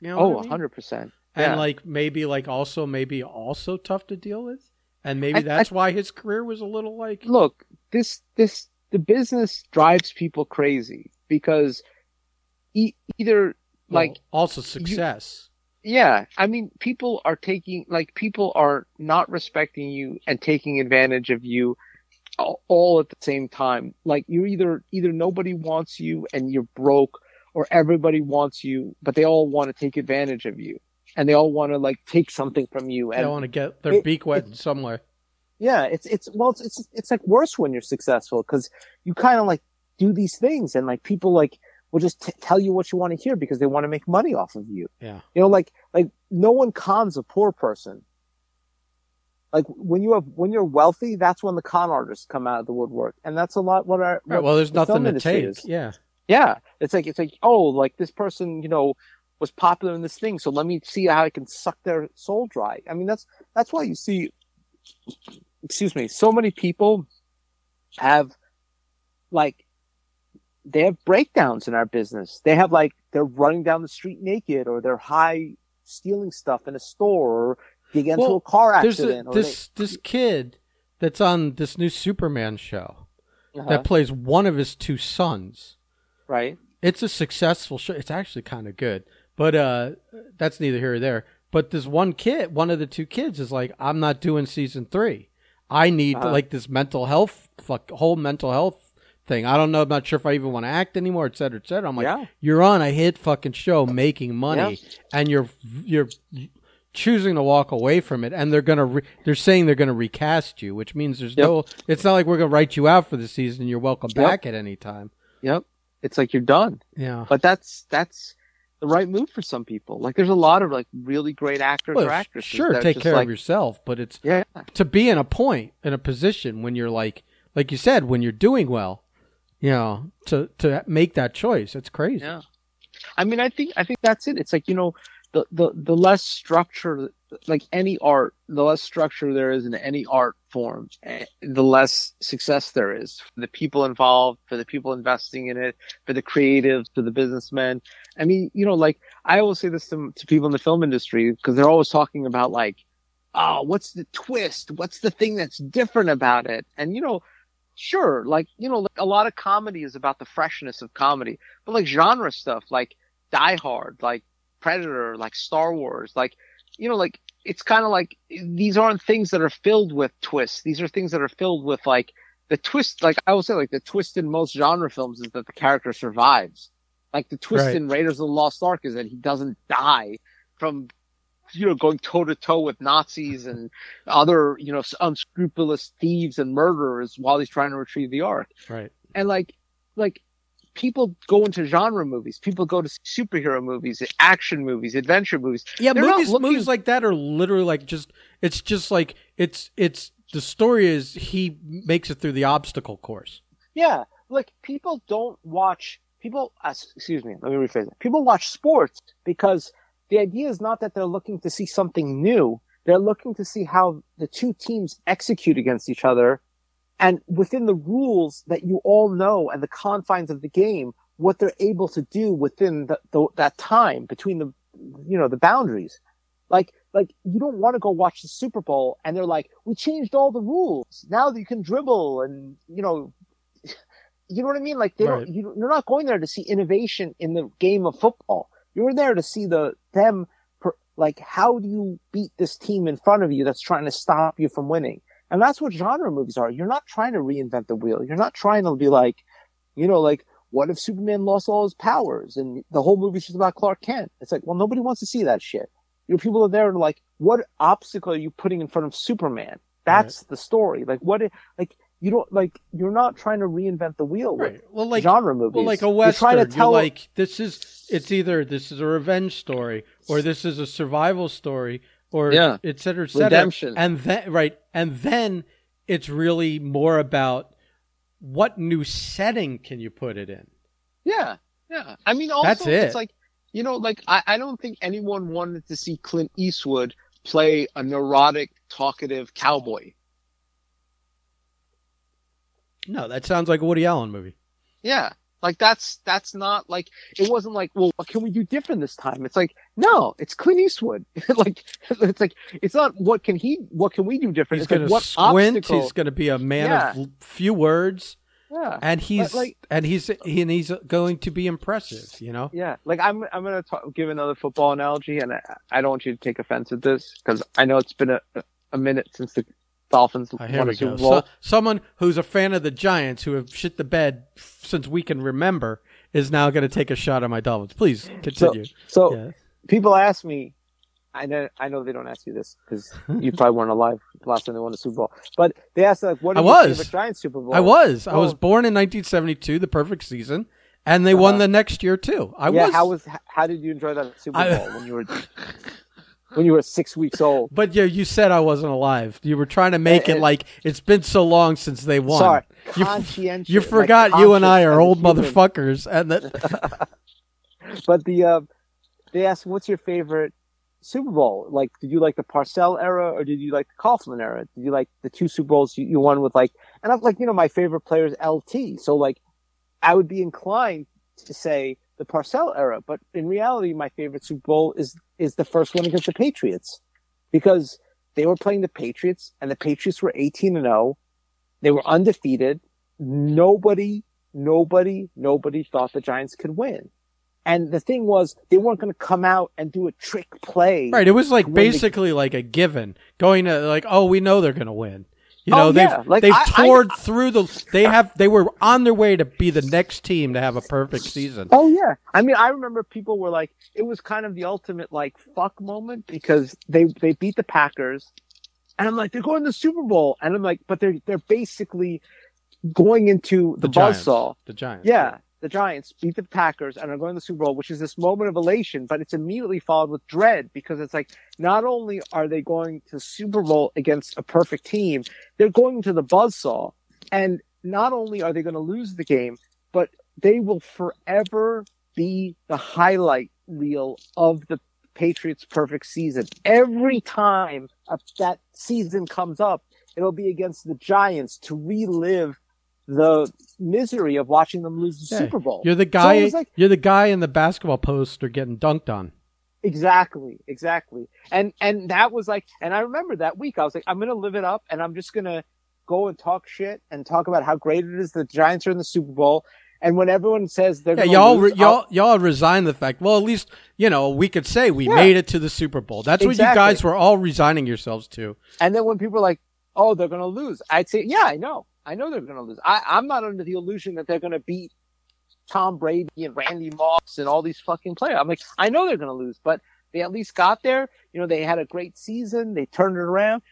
You know Oh, what I mean? hundred percent. and yeah. like maybe like also maybe also tough to deal with, and maybe I- that's why his career was a little like look, this this the business drives people crazy because e- either well, like also success. Yeah, I mean people are taking like people are not respecting you and taking advantage of you all, at the same time. Like you're either either nobody wants you and you're broke or everybody wants you, but they all want to take advantage of you. And they all want to like take something from you And they want to get their it- beak wet somewhere. Yeah, it's it's well, it's it's, it's like worse when you're successful because you kind of like do these things and like people like will just t- tell you what you want to hear because they want to make money off of you. Yeah. You know, like like no one cons a poor person. Like when you have when you're wealthy, that's when the con artists come out of the woodwork, and that's a lot what our Right, what well, there's the nothing to take. is. Yeah. Yeah, it's like it's like oh, like this person, you know, was popular in this thing, so let me see how I can suck their soul dry. I mean, that's that's why you see, excuse me, so many people have like they have breakdowns in our business. They have like they're running down the street naked, or they're high stealing stuff in a store, or they get into a car There's a, accident. or they- this this kid that's on this new Superman show Uh-huh, that plays one of his two sons. right? It's a successful show. It's actually kind of good, but uh, that's neither here or there. But this one kid, one of the two kids, is like, I'm not doing season three. I need Uh-huh. like this mental health, fuck, whole mental health thing. I don't know. I'm not sure if I even want to act anymore, et cetera, et cetera. I'm like, Yeah. you're on a hit fucking show making money, and you're you're choosing to walk away from it, and they're gonna re- they're saying they're gonna recast you, which means there's Yep. no. It's not like we're gonna write you out for the season. You're welcome Yep. back at any time. Yep. It's like you're done. Yeah. But that's that's the right move for some people. Like there's a lot of like really great actors Well, or actresses. sure, take just care like, of yourself, but it's Yeah, to be in a point in a position when you're like, like you said, when you're doing well, you know, to to make that choice. It's crazy. yeah. I mean, I think I think that's it. It's like you know, the the the less structure, like any art, the less structure there is in any art form, eh, the less success there is for the people involved, for the people investing in it, for the creatives, for the businessmen. I mean, you know, like I always say this to, to people in the film industry because they're always talking about like, oh, what's the twist? What's the thing that's different about it? And you know, sure, like you know, like a lot of comedy is about the freshness of comedy, but like genre stuff, like Die Hard, like Predator, like Star Wars, like you know, like it's kind of like these aren't things that are filled with twists. These are things that are filled with like the twist. Like I will say, like the twist in most genre films is that the character survives. Like the twist Right. in Raiders of the Lost Ark is that he doesn't die from you know going toe to toe with Nazis and other you know unscrupulous thieves and murderers while he's trying to retrieve the Ark. Right. And like like people go into genre movies. People go to superhero movies, action movies, adventure movies. Yeah, They're movies looking- movies like that are literally like just it's just like it's it's the story is he makes it through the obstacle course. Yeah, like people don't watch people. Uh, excuse me, let me rephrase it. People watch sports because the idea is not that they're looking to see something new. They're looking to see how the two teams execute against each other, and within the rules that you all know and the confines of the game, what they're able to do within the, the, that time between the, you know, the boundaries. Like, like you don't want to go watch the Super Bowl and they're like, we changed all the rules. Now that you can dribble and, you know, you know what I mean? Like they Right. don't, you, you're not going there to see innovation in the game of football. You're there to see the, them, per, like, how do you beat this team in front of you that's trying to stop you from winning? And that's what genre movies are. You're not trying to reinvent the wheel. You're not trying to be like, you know, like, what if Superman lost all his powers and the whole movie's just about Clark Kent? It's like, well, nobody wants to see that shit. Your people are there to like, what obstacle are you putting in front of Superman? That's the story. Like, what, i- like, you don't, like, you're not trying to reinvent the wheel with Right. Well, like genre movies. well, like a western, You're western. trying You're, to tell, like this is it's either this is a revenge story or this is a survival story or Yeah. et cetera, et cetera. Redemption. And then right, and then it's really more about what new setting can you put it in. Yeah, yeah. I mean, also, That's it. it's like, you know, like I, I don't think anyone wanted to see Clint Eastwood play a neurotic, talkative cowboy. No, that sounds like a Woody Allen movie. Yeah, like that's that's not like it wasn't like, well, what can we do different this time? It's like, no, it's Clint Eastwood. like, it's like it's not what can he, what can we do different? He's it's like, going to squint. obstacle? He's going to be a man Yeah. of few words, yeah, and he's like- and he's he, and he's going to be impressive. You know. Yeah, like I'm I'm gonna talk, give another football analogy, and I, I don't want you to take offense at this because I know it's been a a minute since the Dolphins Oh, won a Super. Bowl. So, someone who's a fan of the Giants, who have shit the bed since we can remember, is now going to take a shot at my Dolphins. Please continue. So yeah. people ask me, I know I know they don't ask you this because you probably weren't alive last time they won a Super Bowl, but they asked like, what I was. Giants Super Bowl? I was. I was born in 1972, the perfect season, and they won Uh-huh. the next year too. I yeah, was. how was how did you enjoy that Super I- Bowl when you were when you were six weeks old? but yeah, you said I wasn't alive. You were trying to make it uh, like it's been so long since they won. Sorry, You conscientious. You like forgot you and I are old human. motherfuckers, and that But the uh, they asked, "What's your favorite Super Bowl? Like, did you like the Parcells era or did you like the Coughlin era? Did you like the two Super Bowls you, you won with like?" And I'm like, you know, my favorite player is LT, so like, I would be inclined to say the Parcells era, but in reality, my favorite Super Bowl is is the first one against the Patriots because they were playing the Patriots and the Patriots were 18 and 0. They were undefeated. Nobody, nobody, nobody thought the Giants could win. And the thing was, they weren't going to come out and do a trick play. right. It was like basically like a given, going to like, oh, we know they're going to win. You Oh, know, they've yeah. Like, they've I- I- toured through the. They have. They were on their way to be the next team to have a perfect season. Oh yeah. I mean, I remember people were like, it was kind of the ultimate like fuck moment because they they beat the Packers, and I'm like, they're going to the Super Bowl, and I'm like, but they're they're basically going into the, Giants. buzzsaw. The Giants. Yeah, the Giants beat the Packers and are going to the Super Bowl, which is this moment of elation, but it's immediately followed with dread because it's like not only are they going to Super Bowl against a perfect team, they're going to the buzzsaw, and not only are they going to lose the game, but they will forever be the highlight reel of the Patriots' perfect season. Every time that season comes up, it'll be against the Giants to relive the misery of watching them lose the Yeah. Super Bowl. You're the guy. was like- you're the guy in the basketball poster getting dunked on. Exactly, exactly. And and that was like and I remember that week I was like, I'm gonna live it up and I'm just gonna go and talk shit and talk about how great it is the Giants are in the Super Bowl. And when everyone says they're Yeah, gonna y'all, lose, y'all, y'all resign the fact. Well, at least you know we could say we Yeah. made it to the Super Bowl. That's what you guys were all resigning yourselves to. And then when people are like, "Oh, they're going to lose," I'd say, "Yeah, I know, I know they're going to lose. I, I'm not under the illusion that they're going to beat Tom Brady and Randy Moss and all these fucking players. I'm like, I know they're going to lose, but they at least got there. You know, they had a great season. They turned it around,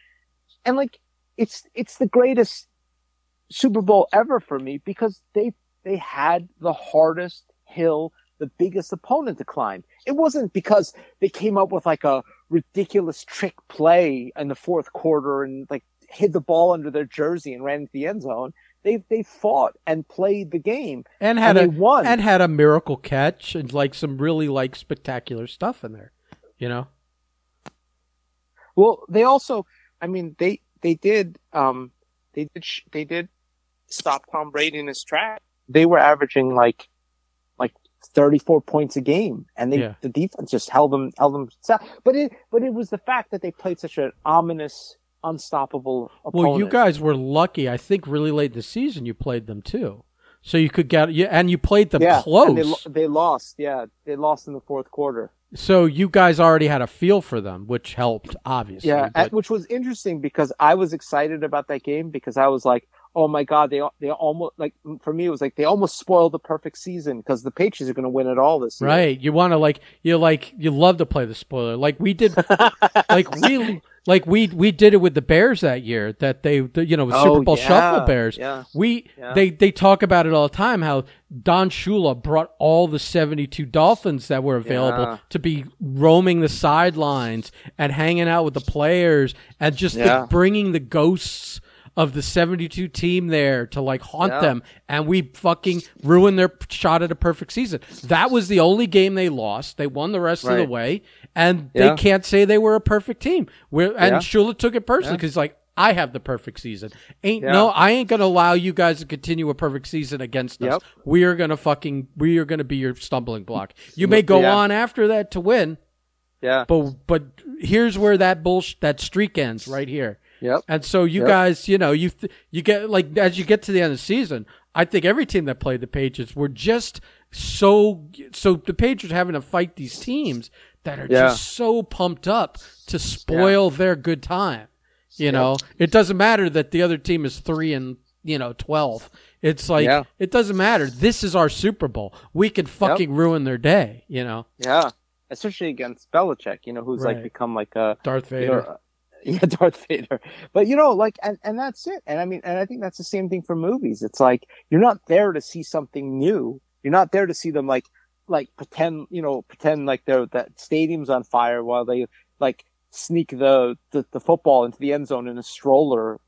and like it's it's the greatest Super Bowl ever for me because they they had the hardest hill, the biggest opponent to climb. It wasn't because they came up with like a ridiculous trick play in the fourth quarter and like hid the ball under their jersey and ran into the end zone. They they fought and played the game and had and a they won. and had a miracle catch and like some really like spectacular stuff in there. You know, Well, they also, I mean, they they did, um, they did, sh- they did stop Tom Brady in his track. They were averaging like, like thirty four points a game, and they Yeah. the defense just held them held them. But it but it was the fact that they played such an ominous, unstoppable opponent. well, you guys were lucky. I think really late in the season you played them too, so you could get you and you played them yeah, close. they they lost. Yeah, they lost in the fourth quarter. so you guys already had a feel for them, which helped obviously. Yeah, but- which was interesting because I was excited about that game because I was like, "Oh my god, they they almost like for me it was like they almost spoiled the perfect season because the Patriots are going to win it all this year." Right. You want to like you like you love to play the spoiler. Like we did like we like we we did it with the Bears that year that they the, you know with Super Oh, Bowl yeah, shuffle Bears. yeah, We yeah. they they talk about it all the time how Don Shula brought all the 72 Dolphins that were available Yeah. to be roaming the sidelines and hanging out with the players and just the- bringing the ghosts of the 72 team there to like haunt Yeah. them and we fucking ruined their shot at a perfect season. That was the only game they lost. They won the rest of the way and Yeah. they can't say they were a perfect team. Where and Yeah. Shula took it personally because he's like I have the perfect season. Ain't Yeah. no, I ain't gonna allow you guys to continue a perfect season against us. Yep. We are gonna fucking, we are gonna be your stumbling block. You mm, may go Yeah. on after that to win, Yeah. but but here's where that bullsh that streak ends right here. Yep. And so you Yep. guys, you know, you you get like as you get to the end of the season, I think every team that played the Patriots were just so so the Patriots having to fight these teams that are Yeah. just so pumped up to spoil their good time. You know, it doesn't matter that the other team is three and you know twelve. It's like Yeah. it doesn't matter. This is our Super Bowl. We could fucking ruin their day. You know, Yeah. Especially against Belichick, you know, who's Right. like become like a Darth you Vader. know, uh, yeah, Darth Vader. But you know, like, and, and that's it. And I mean, and I think that's the same thing for movies. It's like, you're not there to see something new. You're not there to see them like, like pretend, you know, pretend like they're, that stadium's on fire while they like sneak the, the, the football into the end zone in a stroller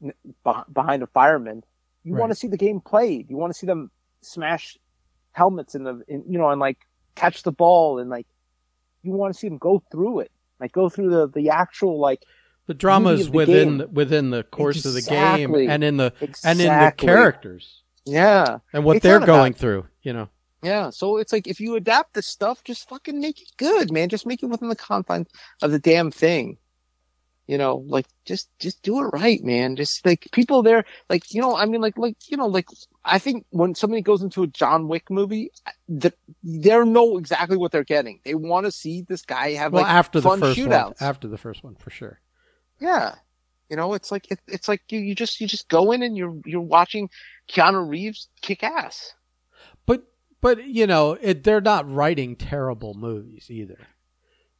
behind a fireman. You want to see the game played. You want to see them smash helmets in the, in, you know, and like catch the ball and like, you want to see them go through it. Like go through the, the actual like The drama is within game. the, within the course of the game and in the and in the characters Yeah. and what It's they're about- going through. You know, Yeah. So it's like if you adapt this stuff, just fucking make it good, man. Just make it within the confines of the damn thing. You know, like just just do it right, man. Just like people there, like you know, I mean, like like you know, like I think when somebody goes into a John Wick movie, th- they know exactly what they're getting. They want to see this guy have well like after the fun first shootouts. one, after the first one for sure. Yeah. You know, it's like it, it's like you, you just you just go in and you're you're watching Keanu Reeves kick ass. But but you know, it, they're not writing terrible movies either.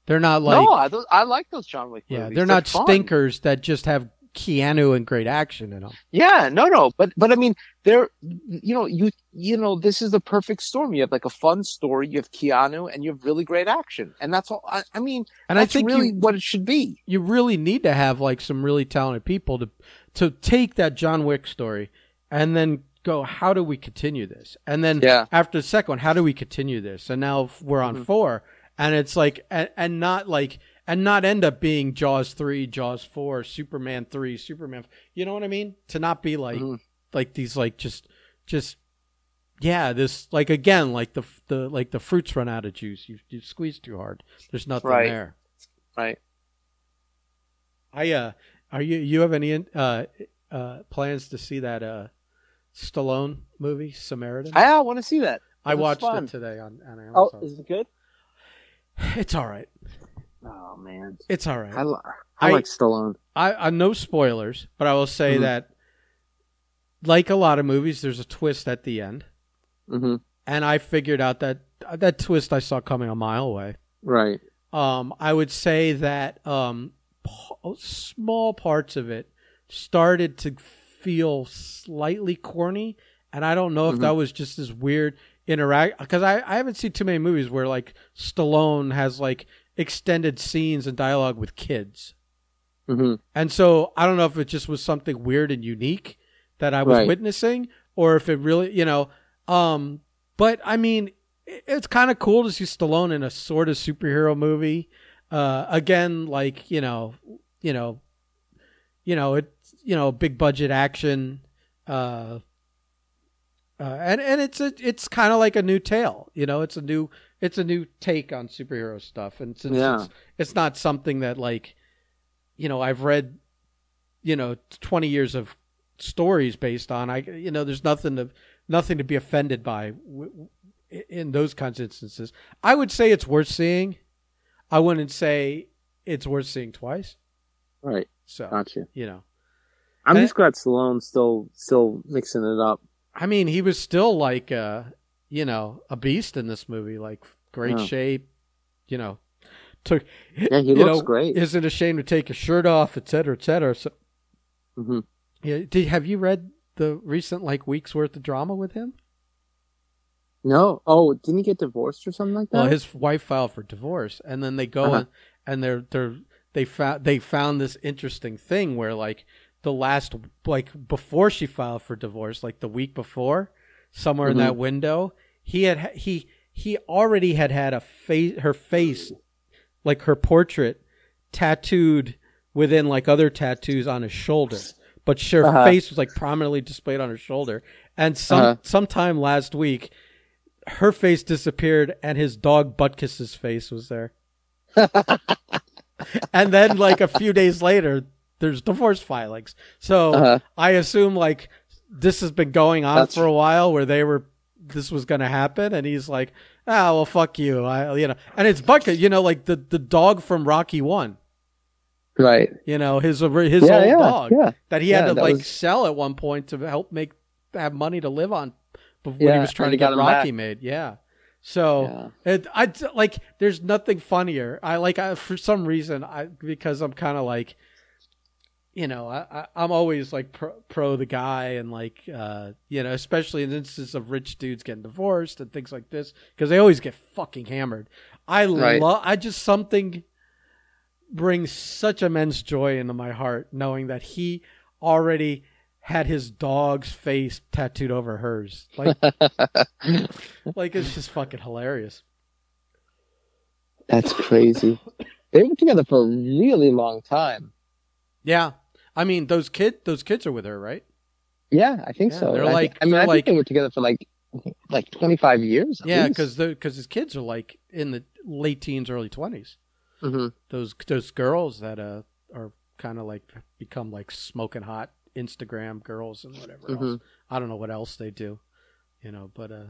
They're not like no, I, I like those John Wick Movies. yeah, movies. they're not fun. stinkers that just have Keanu and great action in them. Yeah, no, no, but but I mean, they're you know you you know this is the perfect storm. You have like a fun story, you have Keanu, and you have really great action, and that's all. I, I mean, And I think really you, what it should be. you really need to have like some really talented people to to take that John Wick story and then go, how do we continue this? And then Yeah. after the second one, how do we continue this? And now we're on Mhm. four, and it's like, and, and not like, and not end up being Jaws three, Jaws four, Superman three, Superman. You know what I mean? To not be like, Mhm. like these, like just, just. Yeah, this like again, like the the like the fruits run out of juice. You you squeeze too hard. There's nothing Right. there. Right. I uh, are you you have any uh uh plans to see that uh Stallone movie Samaritan? I, want to see that. I watched it today on, on Oh, Amazon. is it good? It's all right. Oh man, It's all right. I, I, I- like Stallone. I, I no spoilers, but I will say Mhm. that like a lot of movies, there's a twist at the end, Mm-hmm. and I figured out that that twist I saw coming a mile away. Right. Um, I would say that um, p- small parts of it started to feel slightly corny, and I don't know if Mhm. that was just this weird interact because I, I haven't seen too many movies where like Stallone has like extended scenes and dialogue with kids. hmm And so I don't know if it just was something weird and unique that I was Right. witnessing or if it really, you know, um but I mean it's kind of cool to see Stallone in a sort of superhero movie. Uh again like, you know, you know, you know, it's you know, big budget action uh uh, and and it's a it's kind of like a new tale, you know. It's a new it's a new take on superhero stuff, and since Yeah. it's, it's not something that like, you know, I've read, you know, twenty years of stories based on. I you know, there's nothing to nothing to be offended by w- w- in those kinds of instances. I would say it's worth seeing. I wouldn't say it's worth seeing twice. Right. So Gotcha. you know, I'm Eh? just glad Stallone's still still mixing it up. I mean, he was still like, uh, you know, a beast in this movie, like great Yeah. shape, you know, took, Yeah, he you looks know, great. isn't ashamed to take his shirt off, et cetera, et cetera. So, hmm yeah, did, have you read the recent like week's worth of drama with him? No. Oh, didn't he get divorced or something like that? Well, his wife filed for divorce, and then they go Uh-huh. and, and they're they're they found they found this interesting thing where like the last like before she filed for divorce, like the week before, somewhere in Mhm. that window, he had he he already had had a face her face like her portrait tattooed within like other tattoos on his shoulder. But her Uh-huh. face was like prominently displayed on her shoulder. And some Uh-huh. sometime last week, her face disappeared and his dog Butkus's face was there. and then like a few days later, there's divorce filings. So Uh-huh. I assume like this has been going on That's- for a while where they were this was going to happen and he's like, "Ah, well fuck you." I you know. And it's Butkus you know, like the the dog from Rocky 1, Right. you know, his his yeah, old yeah, dog yeah. that he had to like was- sell at one point to help make have money to live on before when he was trying to get Rocky back. made. Yeah. So it, I like. There's nothing funnier. I like. I, for some reason, I because I'm kind of like, you know, I, I'm always like pro, pro the guy and like, uh, you know, especially in instances of rich dudes getting divorced and things like this because they always get fucking hammered. I Right. love. I just something brings such immense joy into my heart knowing that he already had his dog's face tattooed over hers. Like, like it's just fucking hilarious. That's crazy. They were together for a really long time. Yeah, I mean those kid those kids are with her, right? Yeah, I think Yeah, so. they're I like- I mean, I like- think they were together for like like 25 years. Yeah, because because his kids are like in the late teens, early twenties. Mhm. Those those girls that uh are kind of like become like smoking hot Instagram girls and whatever else. Mhm. I don't know what else they do, you know, but uh,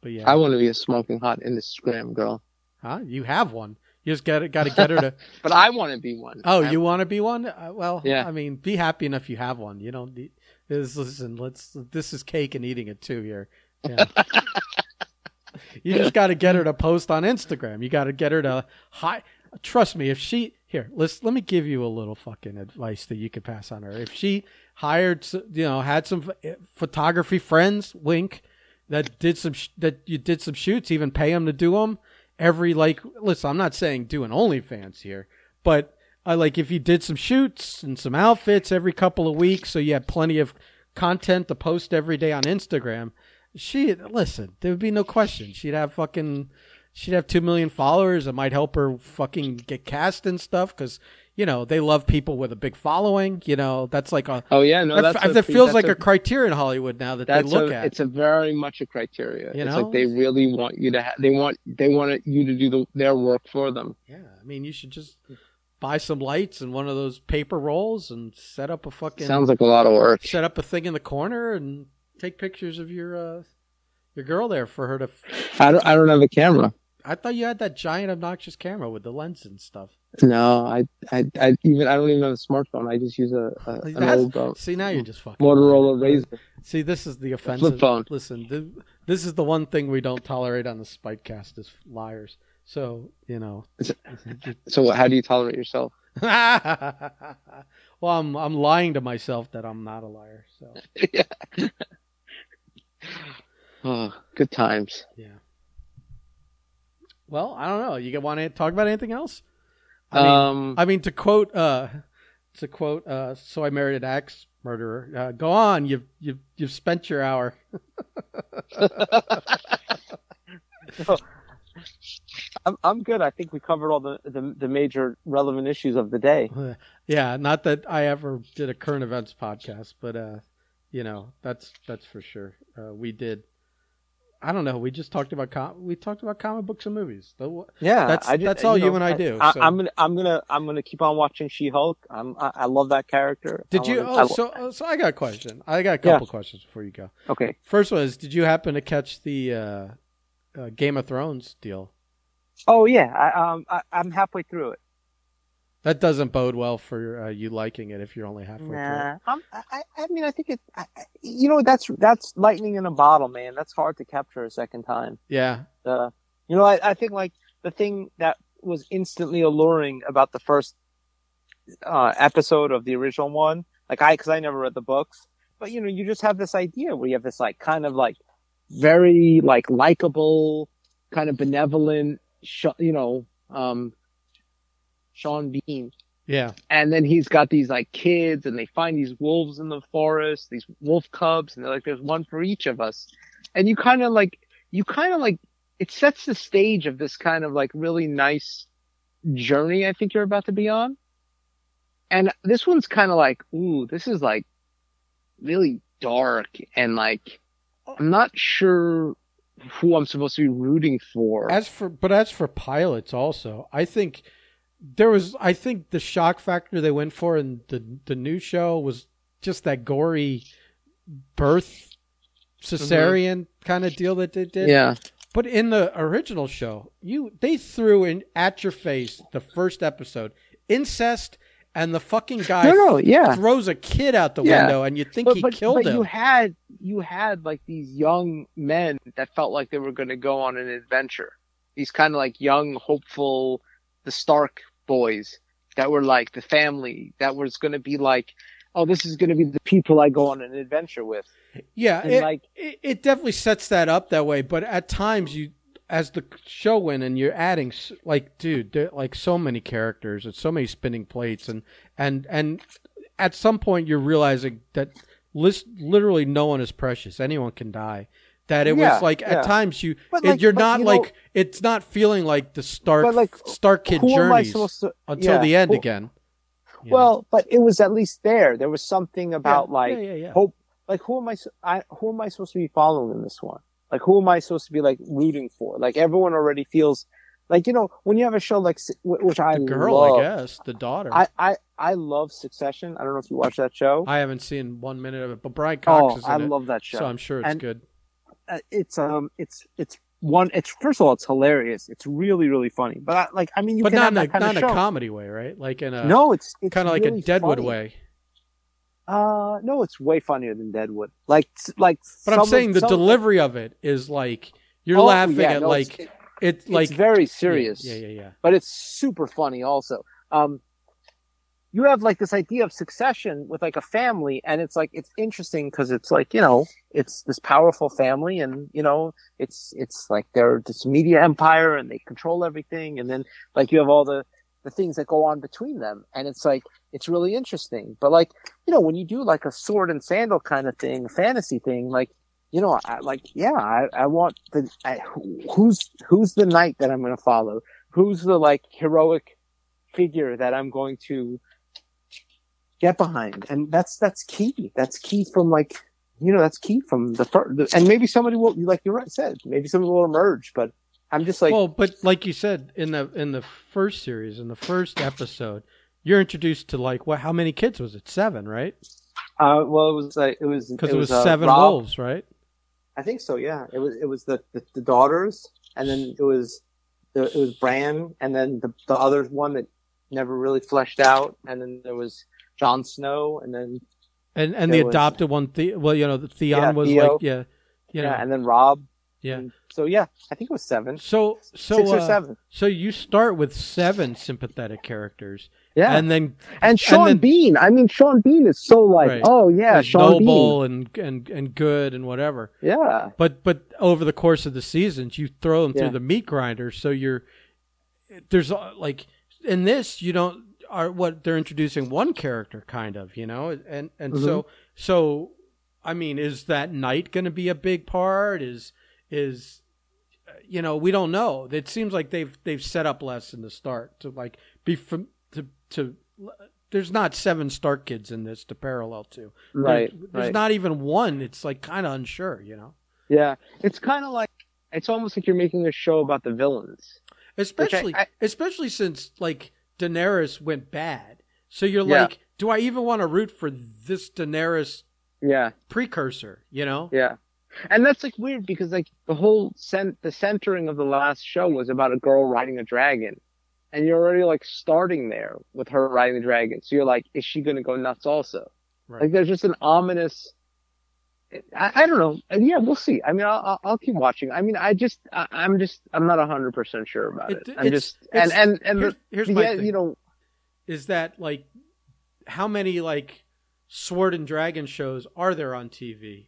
but yeah, I want to be a smoking hot Instagram girl, huh? You have one. You just got to got to get her to. but I want to be one. Oh, I- you want to be one? Uh, well, Yeah. I mean, be happy enough you have one. You don't need. This, listen, let's. This is cake and eating it too here. Yeah. you just got to get her to post on Instagram. You got to get her to hi. Trust me, if she here, let's let me give you a little fucking advice that you could pass on her. If she hired, you know, had some photography friends, wink, that did some sh- that you did some shoots, even pay them to do them every like. Listen, I'm not saying doing OnlyFans here, but I like if you did some shoots and some outfits every couple of weeks, so you had plenty of content to post every day on Instagram. She listen, there would be no question. She'd have fucking, she'd have two million followers. It might help her fucking get cast and stuff because you know they love people with a big following. You know that's like a Oh yeah, no, that, that's that a, feels that's like a, a, criteria in Hollywood now that they look a, at. It's a very much a criteria. You it's know? like they really want you to. Ha- they want they want you to do the, their work for them. yeah, I mean you should just buy some lights and one of those paper rolls and set up a fucking Sounds like a lot of work. set up a thing in the corner and take pictures of your uh your girl there for her to I don't. I don't have a camera. I thought you had that giant obnoxious camera with the lens and stuff. No, I, I, I even I don't even have a smartphone. I just use a, a an old uh, See now you're just fucking Motorola Razr. See this is the offensive Flip phone. Listen, th- this is the one thing we don't tolerate on the Spitecast is liars. So you know. So how do you tolerate yourself? well, I'm I'm lying to myself that I'm not a liar. So yeah. oh, good times. yeah. Well, I don't know. You want to talk about anything else? I mean, um, I mean to quote uh to quote uh so I married an axe murderer. Uh, go on, you've you've you've spent your hour. I'm I'm good. I think we covered all the, the the major relevant issues of the day. yeah, not that I ever did a current events podcast, but uh you know, that's that's for sure. Uh, we did I don't know. We just talked about com- we talked about comic books and movies. The- Yeah, That's- just- that's all you know, and I do, I, so. I'm gonna I'm gonna I'm gonna keep on watching She Hulk. I'm I, I love that character. Did I you? wanna- Oh, I- so uh, so I got a question. I got a Yeah. couple questions before you go. okay. First one is, did you happen to catch the uh, uh, Game of Thrones deal? Oh yeah, I, um I, I'm halfway through it. That doesn't bode well for uh, you liking it if you're only halfway through. Nah, I'm, I, I mean, I think it. I, I- you know, that's that's lightning in a bottle, man. That's hard to capture a second time. Yeah, Uh, you know, I, I think like the thing that was instantly alluring about the first uh, episode of the original one, like I, because I never read the books, but you know, you just have this idea where you have this like kind of like very like likable, kind of benevolent, sh- you know, um, Sean Bean. Yeah, and then he's got these like kids and they find these wolves in the forest these wolf cubs and they're like there's one for each of us. And you kind of like you kind of like it sets the stage of this kind of like really nice journey i think you're about to be on. And this one's kind of like ooh this is like really dark and like i'm not sure who i'm supposed to be rooting for. As for but as for pilots, also, I think there was. I think the shock factor they went for in the the new show was just that gory birth cesarean mm-hmm. kind of deal that they did. yeah But in the original show, you they threw in at your face the first episode incest, and the fucking guy no no yeah throws a kid out the Yeah. window, and you think he killed but him. you had you had like these young men that felt like they were going to go on an adventure. These kind of like young, hopeful, the Stark boys that were like the family that was going to be like, oh, this is going to be the people I go on an adventure with. yeah, And it, like, it, it definitely sets that up that way. But at times, you as the show went and you're adding like, dude, there, like so many characters and so many spinning plates, and and and at some point you're realizing that list, literally no one is precious. Anyone can die. That it Yeah, was like yeah. at times you like, you're not you know- like it's not feeling like the Stark like, Stark Kid journeys to? until yeah, the end who- again. Well, but it was at least there. There was something about like hope. Like who am I, I? Who am I supposed to be following in this one? Like who am I supposed to be like rooting for? Like everyone already feels like you know when you have a show like which I the girl, love. I guess, the daughter. I, I I love Succession. I don't know if you watch that show. I haven't seen one minute of it, but Brian Cox oh, is in I it, love that show. so I'm sure it's And- good. Uh, it's um it's it's one. It's first of all it's hilarious. It's really really funny. But I, like I mean you But can not have in a not in a comedy way, right? Like in a no, it's it's kind of like a Deadwood funny. way. Uh, no, it's way funnier than Deadwood. Like like. But I'm saying the delivery of it is like you're Oh, laughing yeah, at no, like it's, it's it's like very serious. Yeah, yeah, yeah. but it's super funny also. Um, you have like this idea of succession with like a family, and it's like it's interesting because it's like you know it's this powerful family, and you know it's it's like they're this media empire, and they control everything, and then like you have all the the things that go on between them, and it's like it's really interesting. But like you know when you do like a sword and sandal kind of thing, fantasy thing, like you know, I, like, yeah, I, I want the, I, who's, who's the knight that I'm going to follow? Who's the like heroic figure that I'm going to get behind? And that's, that's key. That's key from like, you know, that's key from the first, and maybe somebody will, like you right said, maybe somebody will emerge, but I'm just like, well, but like you said in the in the first series, in the first episode, you're introduced to like what? How many kids was it? Seven, right? uh, well, it was like, it was, Because it, was uh, seven Rob- wolves, right? I think so. Yeah, it was it was the, the, the daughters, and then it was the, it was Bran, and then the the other one that never really fleshed out, and then there was Jon Snow, and then And and the was- adopted one, the, well, you know, the Theon Yeah, was Theo. like, yeah, you know, yeah, and then Robb. Yeah. And so yeah, I think it was seven, So so six or uh, seven. so you start with seven sympathetic characters, Yeah, and then And Sean then- Bean. I mean, Sean Bean is so like, Right. oh yeah, Sean Bean. noble and and and good and whatever. Yeah, But but over the course of the seasons, you throw them Yeah. through the meat grinder. So you're there's uh, like in this you don't are what they're introducing one character kind of you know and and so Mm-hmm. so I mean is that knight going to be a big part? Is is you know we don't know. It seems like they've they've set up less in the start to like be from to to. There's not seven Stark kids in this to parallel to. right, There's, there's right. not even one. It's like kind of unsure, you know. yeah, it's kind of like it's almost like you're making a show about the villains. Especially, I- especially since like Daenerys went bad. So you're Yeah. like, do I even want to root for this Daenerys Yeah, precursor? You know? yeah, and that's like weird because like the whole cent the centering of the last show was about a girl riding a dragon, and you're already like starting there with her riding the dragon. So you're like, is she gonna go nuts also? Right. Like there's just an ominous. I, I don't know. Yeah, we'll see. I mean, I'll, I'll, keep watching. I mean, I just, I, I'm just, I'm not hundred percent sure about it. It- I'm it's- just, and it's- and and here's, the- here's yeah, my thing. you know, is that like how many like sword and dragon shows are there on TV?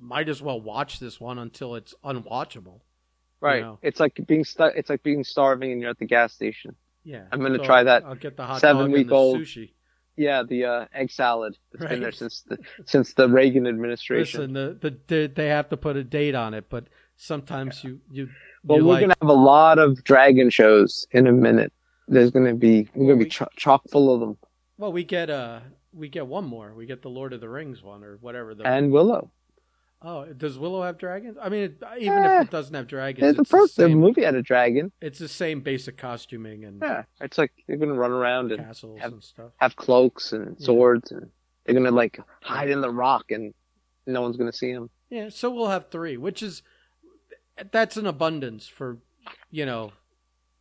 Might as well watch this one until it's unwatchable. right? know. It's like being stu- It's like being starving and you're at the gas station. Yeah, I'm gonna So try that I'll get the hot dog seven-week-old and the sushi. Yeah, the uh, egg salad that's been there since the since the Reagan administration. Listen, the, the they, have to put a date on it, but sometimes you you well, you we're like gonna have a lot of dragon shows in a minute. There's gonna be we're gonna be we- cho- chock full of them. well we get uh we get one more we get the Lord of the Rings one or whatever the And Willow. Oh does Willow have dragons? I mean it, even Eh, if it doesn't have dragons, a it's the, first the same, movie had a dragon. it's the same basic costuming and Yeah, it's like they're gonna run around and castles have- and stuff. have cloaks and Yeah. swords, and they're gonna like hide in the rock, and no one's gonna see them. Yeah, so we'll have three, which is that's an abundance for you know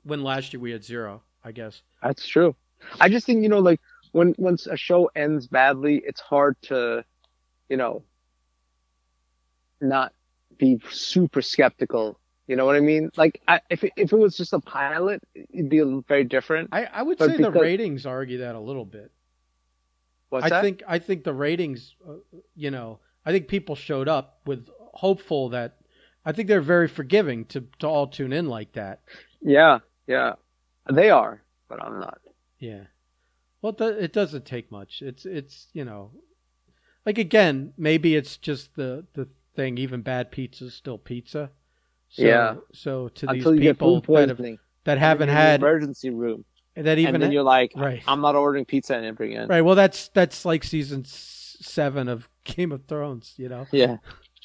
when last year we had zero, I guess. That's true. I just think you know, like when once a show ends badly, it's hard to, you know, not be super skeptical. You know what I mean? Like, I, if it, if it was just a pilot, it'd be very different. I, I would But say the ratings argue that a little bit. What's I that? think I think the ratings, uh, you know, I think people showed up with hopeful that I think they're very forgiving to to all tune in like that. yeah, yeah, they are, but I'm not. Yeah. Well, it doesn't take much. It's it's you know, like again, maybe it's just the the thing. Even bad pizza is still pizza. So, Yeah. So to Until these people that have, that haven't in had emergency room, that even and then ha- you're like, right I'm not ordering pizza ever again. right. Well, that's that's like season seven of Game of Thrones. You know, Yeah,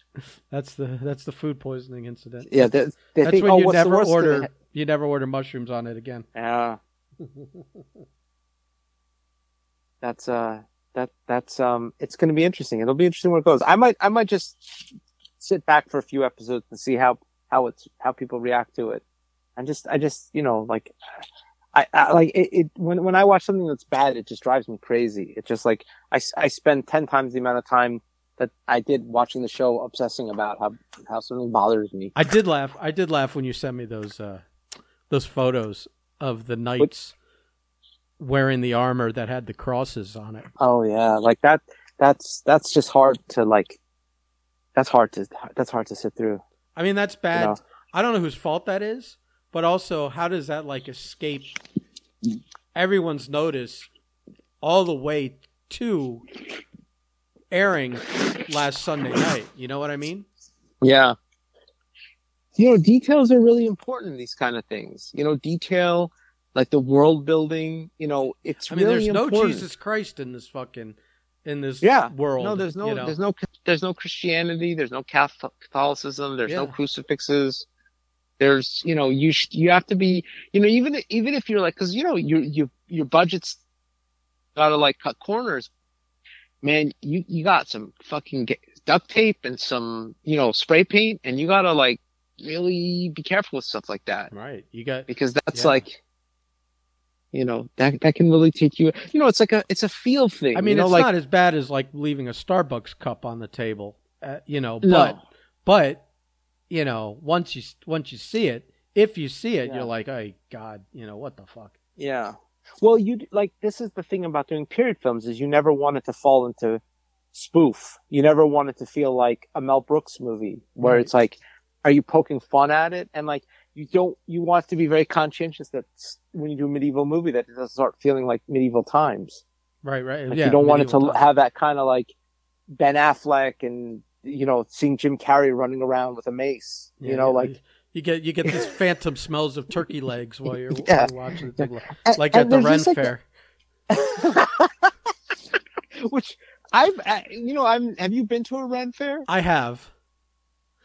that's the that's the food poisoning incident. yeah. That's think, when oh, you never order you never order mushrooms on it again. Yeah. that's uh that that's um it's going to be interesting. It'll be interesting where it goes. I might I might just sit back for a few episodes and see how how it's how people react to it. And just I just, you know, like I, I like it, it when when I watch something that's bad, it just drives me crazy. It's just like I I spend 10 times the amount of time that I did watching the show obsessing about how how something bothers me. I did laugh. I did laugh when you sent me those uh, those photos of the knights wearing the armor that had the crosses on it. Oh yeah, like that. That's that's just hard to like. That's hard to that's hard to sit through. I mean, that's You bad. know? I don't know whose fault that is, but also how does that like escape everyone's notice all the way to airing last Sunday night? You know what I mean? Yeah. You know, details are really important in these kind of things. You know, detail, like the world building. You know, it's I mean, really there's no. Jesus Christ in this fucking in this Yeah. world. No, there's no, you know? there's no, there's no Christianity. There's no Catholicism. There's no crucifixes. There's, you know, you sh- you have to be, you know, even even if you're like, because you know, your your your budget's gotta like cut corners. Man, you you got some fucking duct tape and some, you know, spray paint, and you gotta like really be careful with stuff like that right. You got because that's Yeah. like. You know that that can really take you. You know, it's like a it's a feel thing. I mean, you know, it's like not as bad as like leaving a Starbucks cup on the table, uh, you know. But No. but you know, once you once you see it, if you see it, Yeah. you're like, "Oh God, you know what the fuck." Yeah. Well, you like this is the thing about doing period films is you never want it to fall into spoof. You never want it to feel like a Mel Brooks movie where Right. it's like, are you poking fun at it? And like you don't you want to be very conscientious that when you do a medieval movie that it doesn't start feeling like medieval times. Right, right. Like yeah, you don't want it to times. have that kind of like Ben Affleck and you know seeing Jim Carrey running around with a mace. Yeah, you know, yeah, like you get you get this phantom smells of turkey legs while you're, Yeah. while you're watching the thing, and- like and at the there's Ren like, Fair. Which I've, you know, I'm. Have you been to a Ren Fair? I have.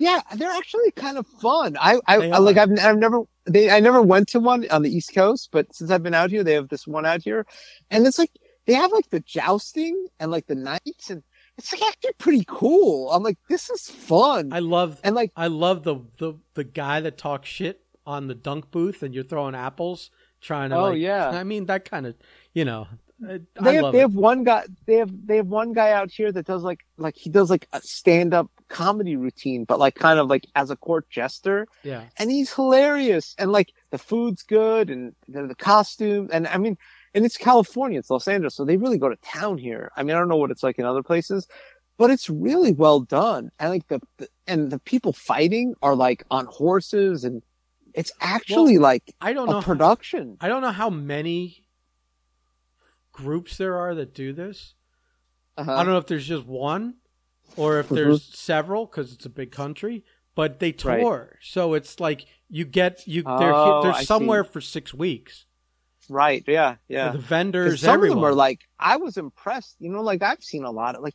Yeah, they're actually kind of fun. I, I, I like I've, I've never. They, I never went to one on the East Coast, but since I've been out here, they have this one out here, and it's like they have like the jousting and like the knights, and it's like actually pretty cool. I'm like, this is fun, I love and like, I love the, the the guy that talks shit on the dunk booth and you're throwing apples trying to Oh, like yeah. I mean that kind of you know I, I they have love they it. have one guy they have they have one guy out here that does like like he does like a stand up comedy routine, but like kind of like as a court jester. yeah. And he's hilarious. And like the food's good and the, the costume. And i mean and it's california. It's los angeles. So they really go to town here. I mean i don't know what it's like in other places but it's really well done. And like the, the and the people fighting are like on horses. And it's actually like I don't a know production. I don't know how many groups there are that do this. uh-huh. I don't know if there's just one or if Mhm. there's several because it's a big country, but they Right. tour. So it's like you get you they're Oh, they're somewhere for 6 weeks. right yeah yeah The vendors some everyone. of them are like i was impressed you know like i've seen a lot of like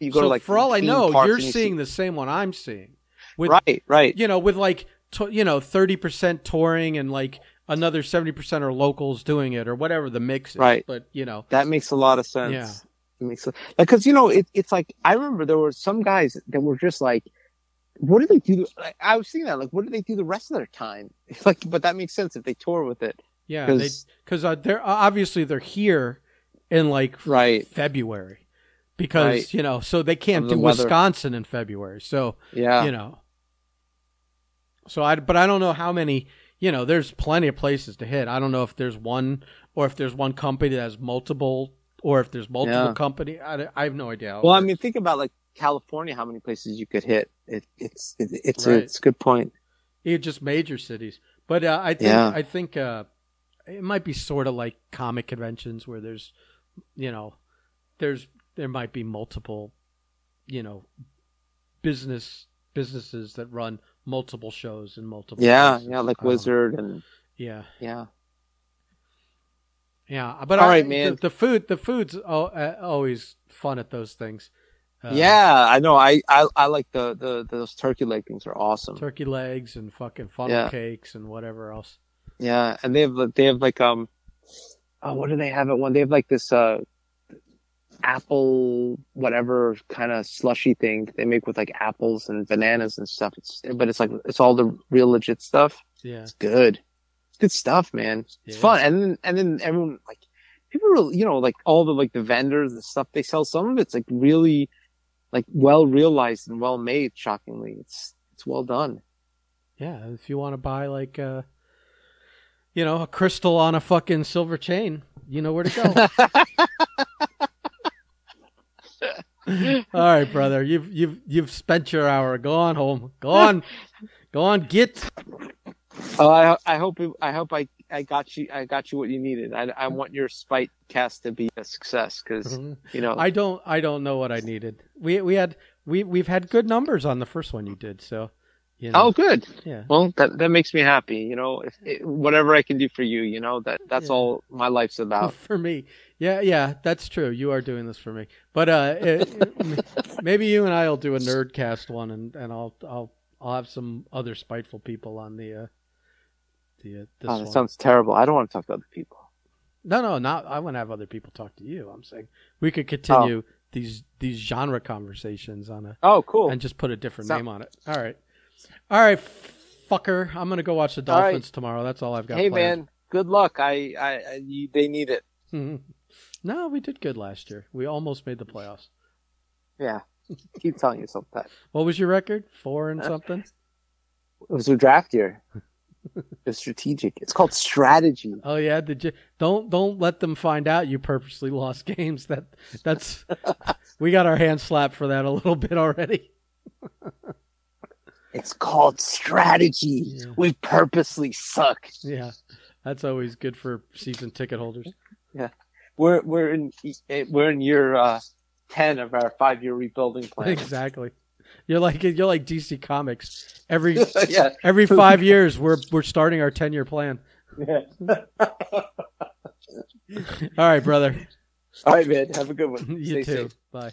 you go so to like for all I know, you're you seeing see, the same one I'm seeing. With right right you know, with like to, you know, 30% touring and like another 70% are locals doing it or whatever the mix is. Right. But, you know, That makes a lot of sense. Yeah. Makes like because you know it, it's like I remember there were some guys that were just like, what do they do? Like, I was thinking that like, what do they do the rest of their time? Like, but that makes sense if they tour with it. yeah, they Because cuz uh, they're obviously they're here in like right, February because Right. you know so they can't the do weather. Wisconsin in February. So yeah, you know, so I but I don't know how many. You know, there's plenty of places to hit. I don't know if there's one or if there's one company that has multiple or if there's multiple Yeah. company. I, I have no idea. Well, I mean, think about like California, how many places you could hit. It, it's it, it's Right. a, it's a good point. It just major cities. But uh, I think Yeah. I think uh, it might be sort of like comic conventions where there's, you know, there's there might be multiple, you know, business businesses that run multiple shows in multiple. Yeah, places. yeah, like know. Wizard and Yeah, yeah. Yeah. But All I, right, man. The, the food, the food's uh, always fun at those things. Uh, yeah, I know. I, I I like the, the those turkey leg things are awesome. turkey legs and fucking funnel Yeah. cakes and whatever else. Yeah, and they have like- they have like um, oh, what do they have at one? They have like this uh, apple whatever kind of slushy thing they make with like apples and bananas and stuff. It's but it's like it's all the real legit stuff. Yeah, It's good. Good stuff, man. It's Yeah. fun, and then and then everyone like people are you know like all the like the vendors the stuff they sell. Some of it's like really like well realized and well made. Shockingly, it's it's well done. yeah. If you want to buy like, uh, you know, a crystal on a fucking silver chain, you know where to go. All right, brother. You've you've you've spent your hour. Go on home. Go on. Go on. Get. Oh, I I hope it, I hope I I got you I got you what you needed. I I want your spite cast to be a success because you know I don't. I don't know what I needed. We we had we we've had good numbers on the first one you did. So, you know. oh good. yeah. Well, that that makes me happy. You know, if it, whatever I can do for you, you know that that's Yeah. all my life's about. for me. Yeah, yeah, that's true. You are doing this for me. But uh, it, it- maybe you and I will do a nerdcast one, and, and I'll I'll I'll have some other spiteful people on the uh, the uh, this Oh, one. that sounds terrible. I don't want to talk to other people. No, no, not. I want to have other people talk to you. I'm saying we could continue these these genre conversations on a Oh, cool. and just put a different name on it. All right, all right, fucker. I'm gonna go watch the All right. Dolphins tomorrow. That's all I've got. hey, planned. man, good luck. I, I, I you, they need it. Mhm. No, we did good last year. We almost made the playoffs. Yeah, keep telling yourself that. What was your record? Four and Uh, something. It was a draft year. It's strategic. It's called strategy. Oh yeah, did you don't don't let them find out you purposely lost games. That that's we got our hands slapped for that a little bit already. It's called strategy. Yeah. We purposely suck. Yeah, that's always good for season ticket holders. Yeah. We're we're in we're in year uh, ten of our five year rebuilding plan. Exactly. You're like you're like DC Comics. Every yeah. every five years, we're we're starting our ten year plan. yeah. All right, brother. All right, man. Have a good one. you Stay too. safe. Bye.